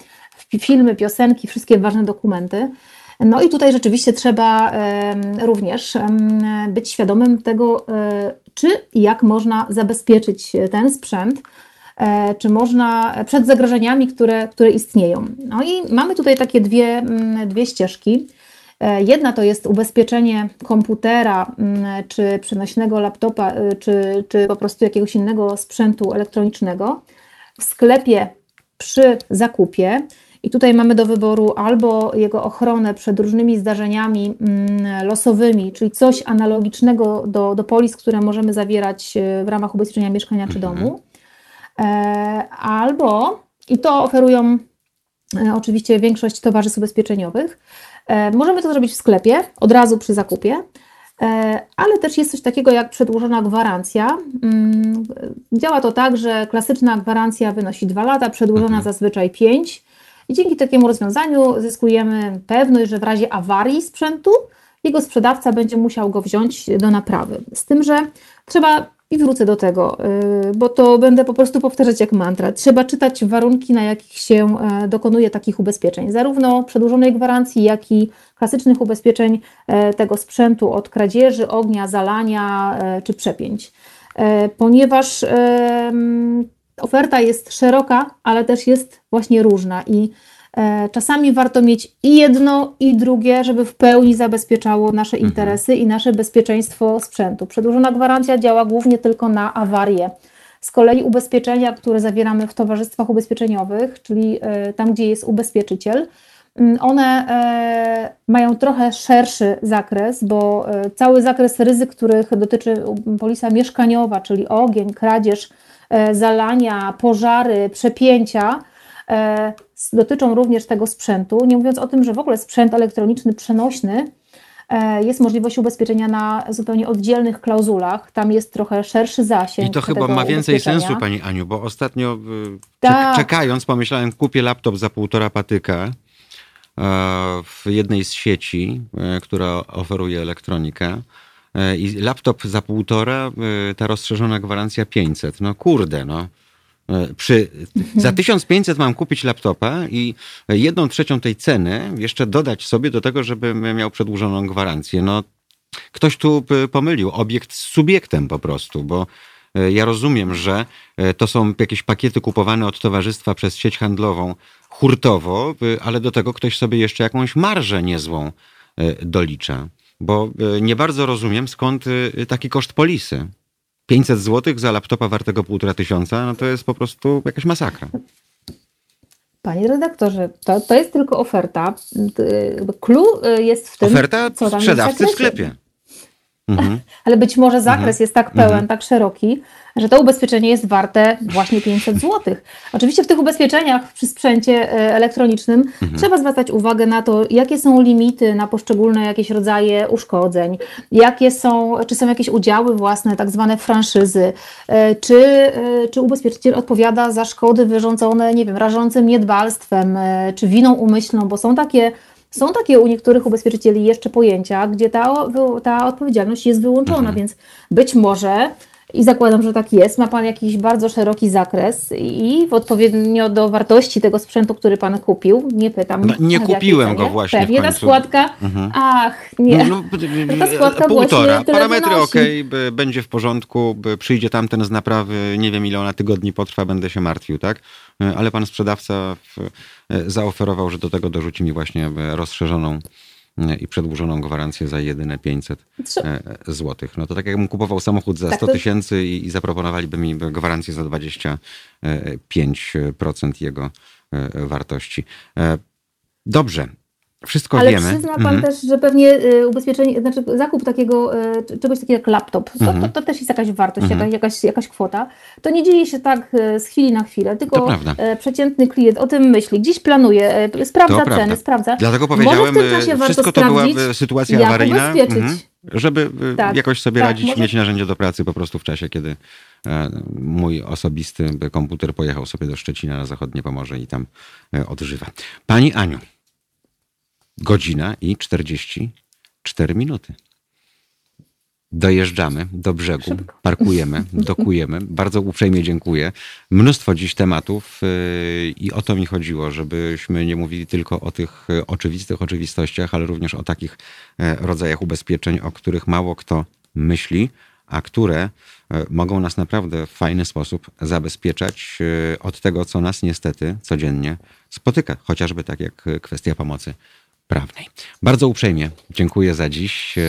Filmy, piosenki, wszystkie ważne dokumenty. No i tutaj rzeczywiście trzeba również być świadomym tego, czy i jak można zabezpieczyć ten sprzęt, czy można przed zagrożeniami, które, które istnieją. No i mamy tutaj takie dwie, dwie ścieżki. E, jedna to jest ubezpieczenie komputera, mm, czy przenośnego laptopa, y, czy, czy po prostu jakiegoś innego sprzętu elektronicznego w sklepie przy zakupie. I tutaj mamy do wyboru albo jego ochronę przed różnymi zdarzeniami mm, losowymi, czyli coś analogicznego do, do polis, które możemy zawierać y, w ramach ubezpieczenia mieszkania czy domu, mhm. e, albo, i to oferują e, oczywiście większość towarzystw ubezpieczeniowych, E, możemy to zrobić w sklepie, od razu przy zakupie, e, ale też jest coś takiego jak przedłużona gwarancja. Mm, działa to tak, że klasyczna gwarancja wynosi 2 lata, przedłużona mhm. zazwyczaj 5. I dzięki takiemu rozwiązaniu zyskujemy pewność, że w razie awarii sprzętu jego sprzedawca będzie musiał go wziąć do naprawy. Z tym, że trzeba i wrócę do tego, y, bo to będę po prostu powtarzać jak mantra. Trzeba czytać warunki, na jakich się e, dokonuje takich ubezpieczeń, zarówno przedłużonej gwarancji, jak i klasycznych ubezpieczeń e, tego sprzętu od kradzieży, ognia, zalania e, czy przepięć. Ponieważ oferta jest szeroka, ale też jest właśnie różna i E, czasami warto mieć i jedno, i drugie, żeby w pełni zabezpieczało nasze mhm. interesy i nasze bezpieczeństwo sprzętu. Przedłużona gwarancja działa głównie tylko na awarię. Z kolei ubezpieczenia, które zawieramy w towarzystwach ubezpieczeniowych, czyli e, tam, gdzie jest ubezpieczyciel, mm, one e, mają trochę szerszy zakres, bo cały zakres ryzyk, których dotyczy polisa mieszkaniowa, czyli ogień, kradzież, zalania, pożary, przepięcia, E, dotyczą również tego sprzętu, nie mówiąc o tym, że w ogóle sprzęt elektroniczny przenośny e, jest możliwość ubezpieczenia na zupełnie oddzielnych klauzulach. Tam jest trochę szerszy zasięg. I to chyba ma więcej sensu, Pani Aniu, bo ostatnio tak. czekając pomyślałem, kupię laptop za półtora patyka e, w jednej z sieci, która oferuje elektronikę. I laptop za półtora, ta rozszerzona gwarancja 500. No kurde, no. E, przy, za 1500 mam kupić laptopa i jedną trzecią tej ceny jeszcze dodać sobie do tego, żebym miał przedłużoną gwarancję. No, ktoś tu pomylił obiekt z subiektem po prostu, bo e, ja rozumiem, że e, to są jakieś pakiety kupowane od towarzystwa przez sieć handlową hurtowo, ale do tego ktoś sobie jeszcze jakąś marżę niezłą dolicza. Bo nie bardzo rozumiem, skąd taki koszt polisy. 500 zł za laptopa wartego półtora tysiąca, no to jest po prostu jakaś masakra. Panie redaktorze, to, to jest tylko oferta. Clue y, jest w tym, oferta co tam sprzedawcy w sklepie. Mhm. [LAUGHS] Ale być może zakres mhm. jest tak pełen, mhm. tak szeroki, że to ubezpieczenie jest warte właśnie 500 zł. Oczywiście w tych ubezpieczeniach przy sprzęcie e, elektronicznym mhm. trzeba zwracać uwagę na to, jakie są limity na poszczególne jakieś rodzaje uszkodzeń, jakie są, czy są jakieś udziały własne, tak zwane franszyzy, e, czy, e, czy ubezpieczyciel odpowiada za szkody wyrządzone, nie wiem, rażącym niedbalstwem, czy winą umyślną, bo są takie są takie u niektórych ubezpieczycieli jeszcze pojęcia, gdzie ta, ta odpowiedzialność jest wyłączona, mhm. więc być może I zakładam, że tak jest. Ma Pan jakiś bardzo szeroki zakres i w odpowiednio do wartości tego sprzętu, który Pan kupił, nie pytam. No, nie kupiłem go właśnie Pewnie ta składka. Mhm. Ach, nie. No, no, [LAUGHS] ta składka półtora. właśnie tyle Parametry ok, będzie w porządku, przyjdzie tamten z naprawy, nie wiem ile ona tygodni potrwa, będę się martwił, tak? E, Ale pan sprzedawca zaoferował, że do tego dorzuci mi właśnie rozszerzoną i przedłużoną gwarancję za jedyne 500 Trze- e, złotych. No to tak jakbym kupował samochód za Tak, 100 to- tysięcy i, i zaproponowaliby mi gwarancję za 25% jego e, wartości. E, Dobrze. Wszystko Ale wiemy. przyzna Pan Mhm. też, że pewnie y, ubezpieczenie, znaczy zakup takiego, y, czegoś takiego jak laptop, to, Mhm. to, to też jest jakaś wartość, Mhm. jakaś, jakaś, kwota. To nie dzieje się tak y, z chwili na chwilę, tylko przeciętny klient o tym myśli, gdzieś planuje, sprawdza To ceny, sprawdza. Dlatego powiedziałem, wszystko to była sytuacja awaryjna, mhm, żeby Tak, jakoś sobie tak, radzić, może- mieć narzędzie do pracy po prostu w czasie, kiedy e, mój osobisty komputer pojechał sobie do Szczecina na zachodnie Pomorze i tam e, odżywa. Pani Aniu, godzina i 44 minuty. Dojeżdżamy do brzegu, Szybko. parkujemy, [LAUGHS] dokujemy. Bardzo uprzejmie dziękuję. Mnóstwo dziś tematów yy, i o to mi chodziło, żebyśmy nie mówili tylko o tych yy, oczywistych oczywistościach, ale również o takich e, rodzajach ubezpieczeń, o których mało kto myśli, a które mogą nas naprawdę w fajny sposób zabezpieczać od tego, co nas niestety codziennie spotyka, chociażby tak jak kwestia pomocy prawnej. Bardzo uprzejmie dziękuję za dziś e,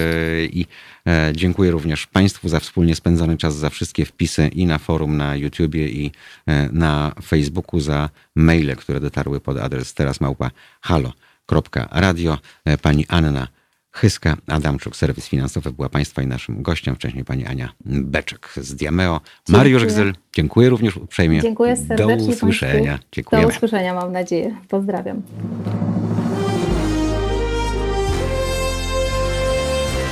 i e, dziękuję również Państwu za wspólnie spędzony czas, za wszystkie wpisy i na forum, na YouTubie i e, na Facebooku, za maile, które dotarły pod adres teraz małpa halo.radio. Pani Anna Chyska, Adamczuk, serwis finansowy była Państwa i naszym gościem, wcześniej pani Ania Beczek z Diameo. Mariusz. Gzyl, dziękuję również uprzejmie. Dziękuję serdecznie Do usłyszenia. Dziękujemy. Do usłyszenia, mam nadzieję. Pozdrawiam.